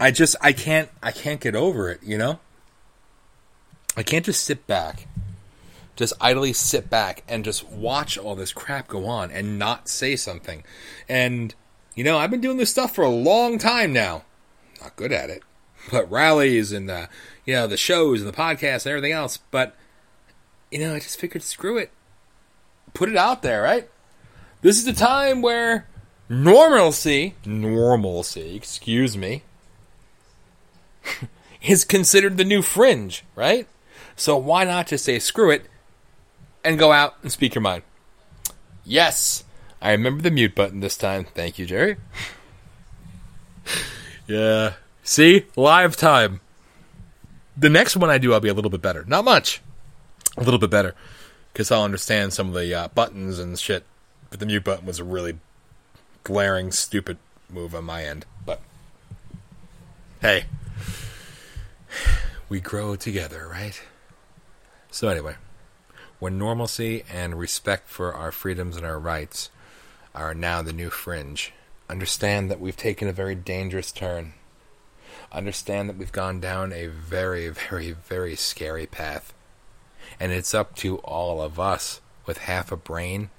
I just I can't I can't get over it, you know? I can't just sit back. Just idly sit back and just watch all this crap go on and not say something. And you know, I've been doing this stuff for a long time now. Not good at it, but rallies and uh, you know the shows and the podcasts and everything else. But you know, I just figured, screw it, put it out there, right? This is the time where normalcy, normalcy, excuse me, is considered the new fringe, right? So why not just say screw it and go out and speak your mind? Yes, I remember the mute button this time. Thank you, Jerry. yeah. See? Live time. The next one I do, I'll be a little bit better. Not much. A little bit better. Because I'll understand some of the uh, buttons and shit. But the mute button was a really glaring, stupid move on my end. But, hey. We grow together, right? So, anyway. When normalcy and respect for our freedoms and our rights are now the new fringe. Understand that we've taken a very dangerous turn. Understand that we've gone down a very, very, very scary path. And it's up to all of us with half a brain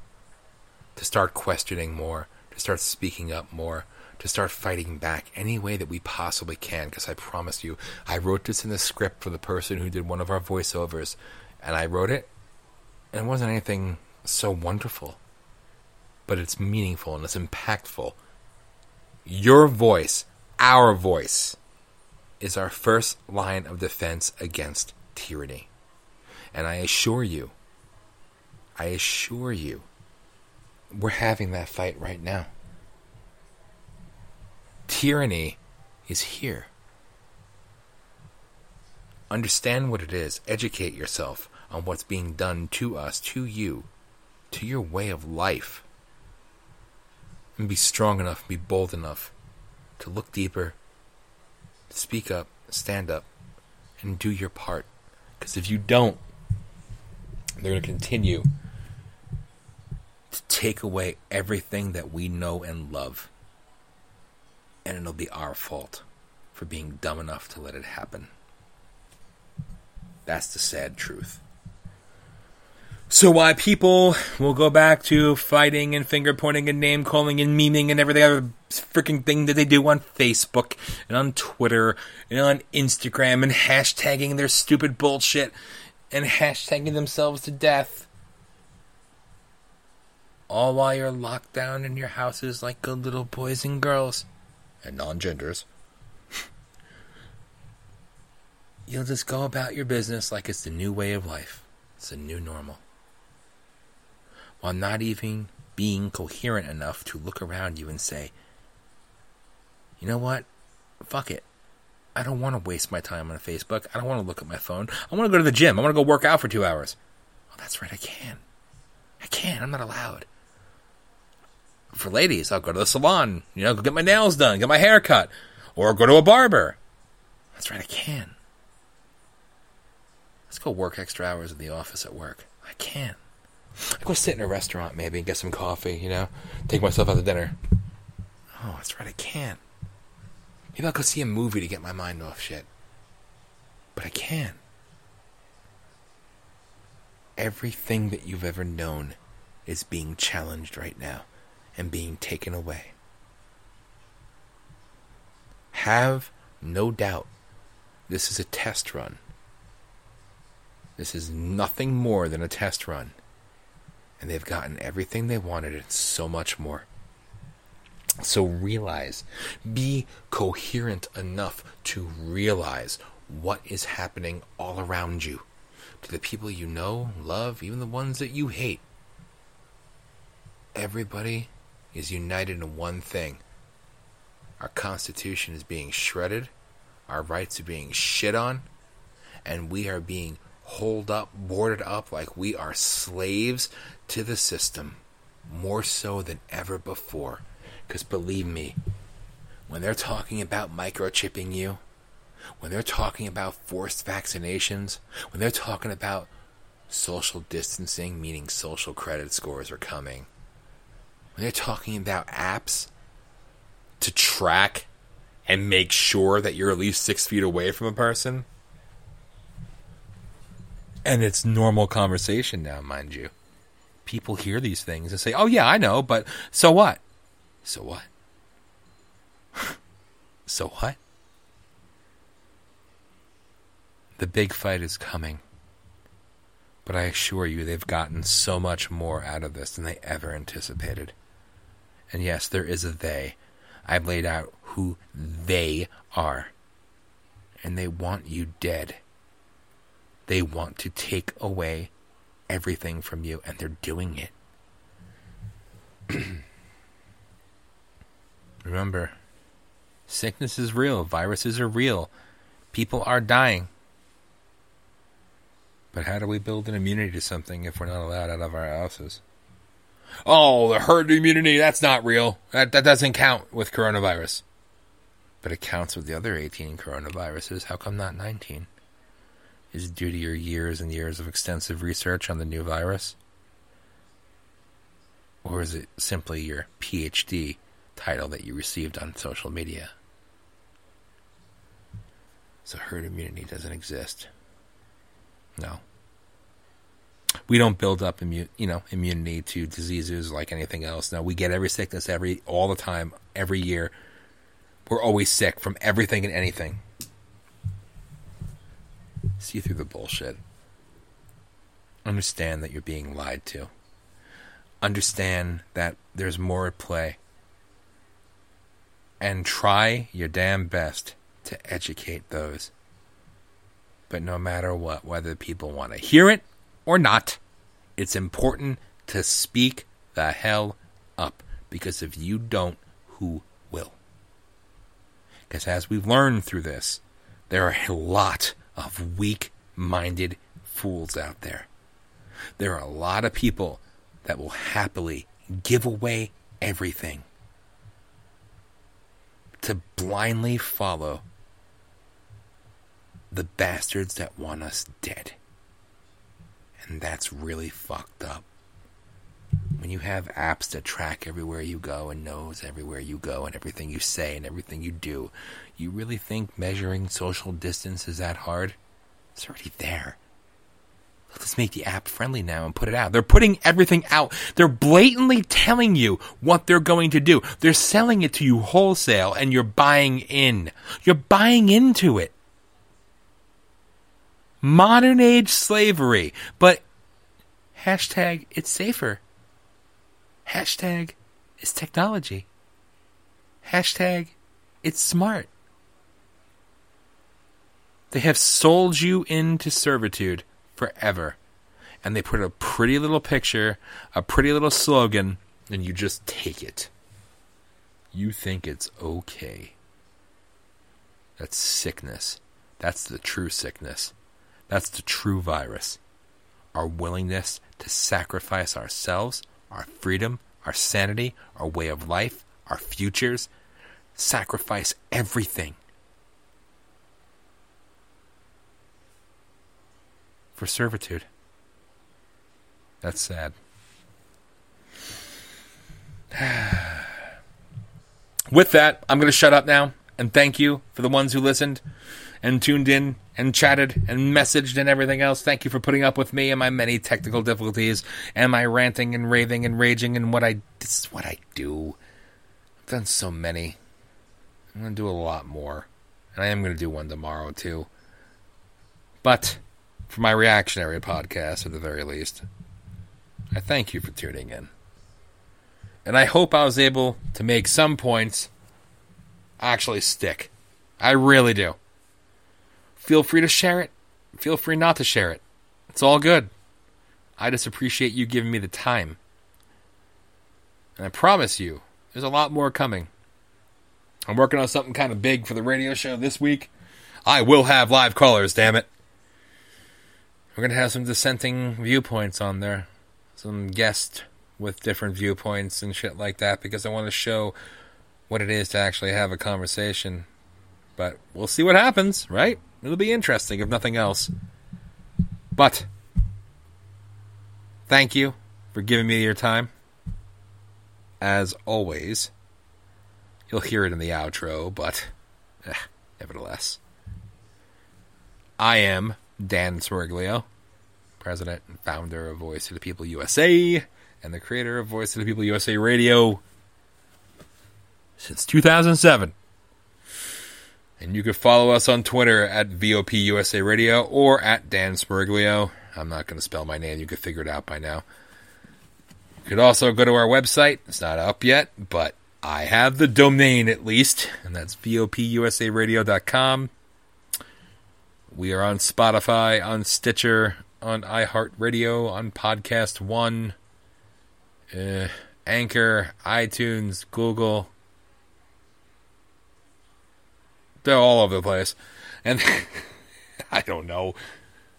to start questioning more, to start speaking up more, to start fighting back any way that we possibly can. Because I promise you, I wrote this in the script for the person who did one of our voiceovers, and I wrote it, and it wasn't anything so wonderful but it's meaningful and it's impactful. Your voice, our voice, is our first line of defense against tyranny. And I assure you, I assure you, we're having that fight right now. Tyranny is here. Understand what it is, educate yourself on what's being done to us, to you, to your way of life and be strong enough, be bold enough to look deeper, speak up, stand up, and do your part. Because if you don't, they're going to continue to take away everything that we know and love. And it'll be our fault for being dumb enough to let it happen. That's the sad truth. So why people will go back to fighting and finger pointing and name calling and memeing and every other freaking thing that they do on Facebook and on Twitter and on Instagram and hashtagging their stupid bullshit and hashtagging themselves to death. All while you're locked down in your houses like good little boys and girls and non-genders. You'll just go about your business like it's the new way of life. It's a new normal while not even being coherent enough to look around you and say, you know what? Fuck it. I don't want to waste my time on Facebook. I don't want to look at my phone. I want to go to the gym. I want to go work out for two hours. Oh, that's right. I can. I can. I'm not allowed. For ladies, I'll go to the salon. You know, go get my nails done, get my hair cut, or go to a barber. That's right. I can. Let's go work extra hours in the office at work. I can. I go sit in a restaurant maybe and get some coffee, you know, take myself out to dinner. Oh, that's right, I can't. Maybe I'll go see a movie to get my mind off shit. But I can. Everything that you've ever known is being challenged right now and being taken away. Have no doubt this is a test run. This is nothing more than a test run And they've gotten everything they wanted and so much more. So realize, be coherent enough to realize what is happening all around you. To the people you know, love, even the ones that you hate. Everybody is united in one thing. Our Constitution is being shredded, our rights are being shit on, and we are being holed up, boarded up like we are slaves to the system, more so than ever before. Because believe me, when they're talking about microchipping you, when they're talking about forced vaccinations, when they're talking about social distancing, meaning social credit scores are coming, when they're talking about apps to track and make sure that you're at least six feet away from a person, and it's normal conversation now, mind you. People hear these things and say, oh, yeah, I know, but so what? So what? so what? The big fight is coming. But I assure you, they've gotten so much more out of this than they ever anticipated. And yes, there is a they. I've laid out who they are. And they want you dead. They want to take away everything from you, and they're doing it. Remember, sickness is real, viruses are real, people are dying. But how do we build an immunity to something if we're not allowed out of our houses? Oh, the herd immunity, that's not real. That, that doesn't count with coronavirus. But it counts with the other 18 coronaviruses. How come not 19? Is due to your years and years of extensive research on the new virus? Or is it simply your PhD title that you received on social media? So herd immunity doesn't exist. No. We don't build up you know, immunity to diseases like anything else. No, we get every sickness every all the time, every year. We're always sick from everything and anything. See through the bullshit. Understand that you're being lied to. Understand that there's more at play. And try your damn best to educate those. But no matter what, whether people want to hear it or not, it's important to speak the hell up. Because if you don't, who will? Because as we've learned through this, there are a lot of weak minded fools out there. There are a lot of people that will happily give away everything to blindly follow the bastards that want us dead. And that's really fucked up. When you have apps that track everywhere you go and knows everywhere you go and everything you say and everything you do, you really think measuring social distance is that hard? It's already there. Let's make the app friendly now and put it out. They're putting everything out. They're blatantly telling you what they're going to do. They're selling it to you wholesale and you're buying in. You're buying into it modern age slavery, but hashtag it's safer. Hashtag it's technology. Hashtag it's smart. They have sold you into servitude forever. And they put a pretty little picture, a pretty little slogan, and you just take it. You think it's okay. That's sickness. That's the true sickness. That's the true virus. Our willingness to sacrifice ourselves, our freedom, our sanity, our way of life, our futures, sacrifice everything for servitude. That's sad. With that, I'm going to shut up now and thank you for the ones who listened and tuned in and chatted and messaged and everything else. Thank you for putting up with me and my many technical difficulties and my ranting and raving and raging and what I this is what I do. I've done so many. I'm gonna do a lot more. And I am gonna do one tomorrow too. But for my reactionary podcast at the very least, I thank you for tuning in. And I hope I was able to make some points actually stick. I really do. Feel free to share it. Feel free not to share it. It's all good. I just appreciate you giving me the time. And I promise you, there's a lot more coming. I'm working on something kind of big for the radio show this week. I will have live callers, damn it. We're going to have some dissenting viewpoints on there. Some guests with different viewpoints and shit like that because I want to show what it is to actually have a conversation. But we'll see what happens, right? It'll be interesting, if nothing else. But thank you for giving me your time. As always, you'll hear it in the outro, but eh, nevertheless. I am Dan Smorglio, president and founder of Voice of the People USA, and the creator of Voice of the People USA Radio since 2007. And you can follow us on Twitter at VOP USA Radio or at Dan Smorglio. I'm not going to spell my name. You can figure it out by now. You could also go to our website. It's not up yet, but I have the domain at least, and that's VOPUSARadio.com. We are on Spotify, on Stitcher, on iHeartRadio, on Podcast One, uh, Anchor, iTunes, Google. They're all over the place. And I don't know.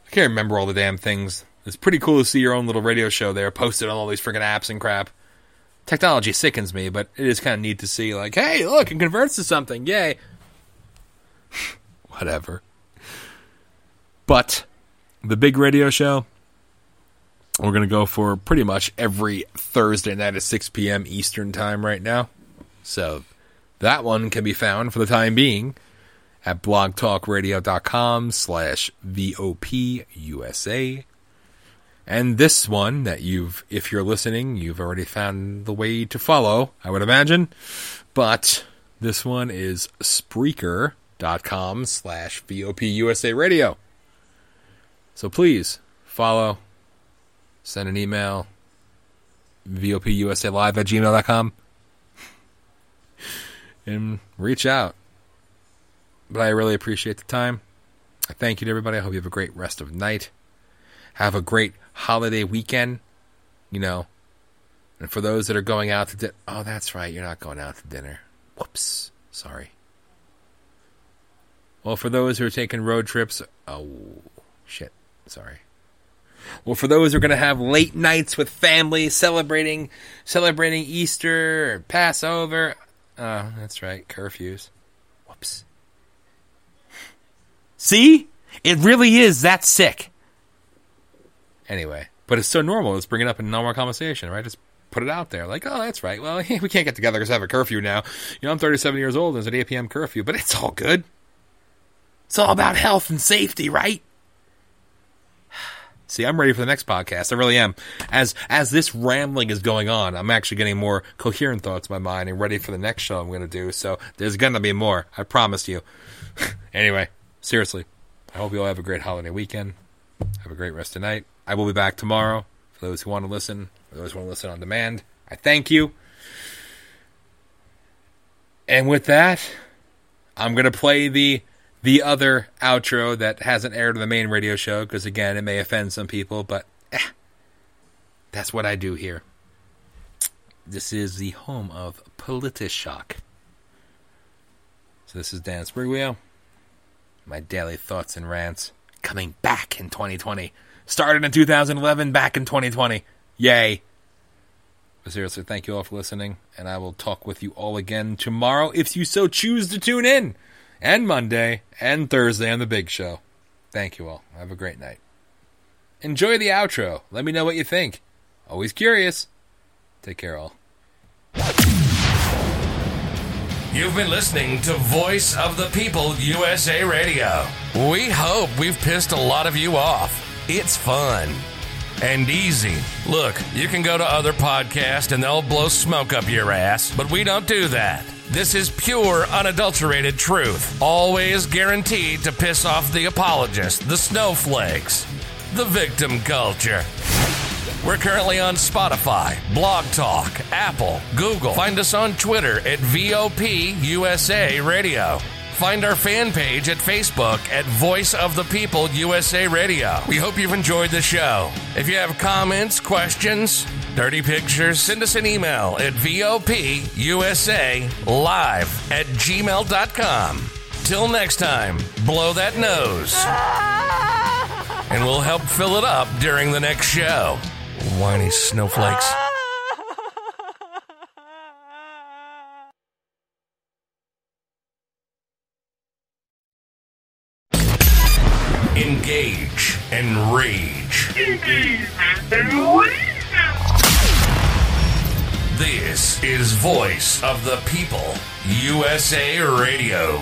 I can't remember all the damn things. It's pretty cool to see your own little radio show there posted on all these freaking apps and crap. Technology sickens me, but it is kind of neat to see, like, hey, look, it converts to something. Yay. Whatever. But the big radio show, we're going to go for pretty much every Thursday night at 6 p.m. Eastern Time right now. So that one can be found for the time being at blogtalkradio.com slash VOPUSA. And this one that you've, if you're listening, you've already found the way to follow, I would imagine. But this one is Spreaker.com slash VOPUSA Radio. So please follow, send an email, VOPUSA live at gmail.com, and reach out. But I really appreciate the time. I thank you to everybody. I hope you have a great rest of night. Have a great holiday weekend, you know. And for those that are going out to dinner, oh, that's right, you're not going out to dinner. Whoops, sorry. Well, for those who are taking road trips, oh, shit, sorry. Well, for those who are going to have late nights with family, celebrating, celebrating Easter or Passover, oh, that's right, curfews. Whoops. See, it really is that sick. Anyway, but it's so normal. Let's bring it up in normal conversation, right? Just put it out there. Like, oh, that's right. Well, we can't get together because I have a curfew now. You know, I'm 37 years old. There's an 8 p.m. curfew, but it's all good. It's all about health and safety, right? See, I'm ready for the next podcast. I really am. As as this rambling is going on, I'm actually getting more coherent thoughts in my mind and ready for the next show I'm going to do. So there's going to be more. I promise you. anyway, seriously, I hope you all have a great holiday weekend. Have a great rest of night. I will be back tomorrow for those who want to listen, for those who want to listen on demand. I thank you. And with that, I'm going to play the the other outro that hasn't aired on the main radio show because again, it may offend some people, but eh, that's what I do here. This is the home of Politishock. So this is Dan Spriglio. My daily thoughts and rants coming back in 2020. Started in 2011, back in 2020. Yay. But seriously, thank you all for listening, and I will talk with you all again tomorrow if you so choose to tune in, and Monday, and Thursday on the big show. Thank you all. Have a great night. Enjoy the outro. Let me know what you think. Always curious. Take care, all. You've been listening to Voice of the People USA Radio. We hope we've pissed a lot of you off. It's fun and easy. Look, you can go to other podcasts and they'll blow smoke up your ass, but we don't do that. This is pure, unadulterated truth. Always guaranteed to piss off the apologists, the snowflakes, the victim culture. We're currently on Spotify, Blog Talk, Apple, Google. Find us on Twitter at VOP USA Radio. Find our fan page at Facebook at Voice of the People USA Radio. We hope you've enjoyed the show. If you have comments, questions, dirty pictures, send us an email at VOPUSA live at gmail.com. Till next time, blow that nose. And we'll help fill it up during the next show. Whiny snowflakes. And rage. This is Voice of the People, USA Radio.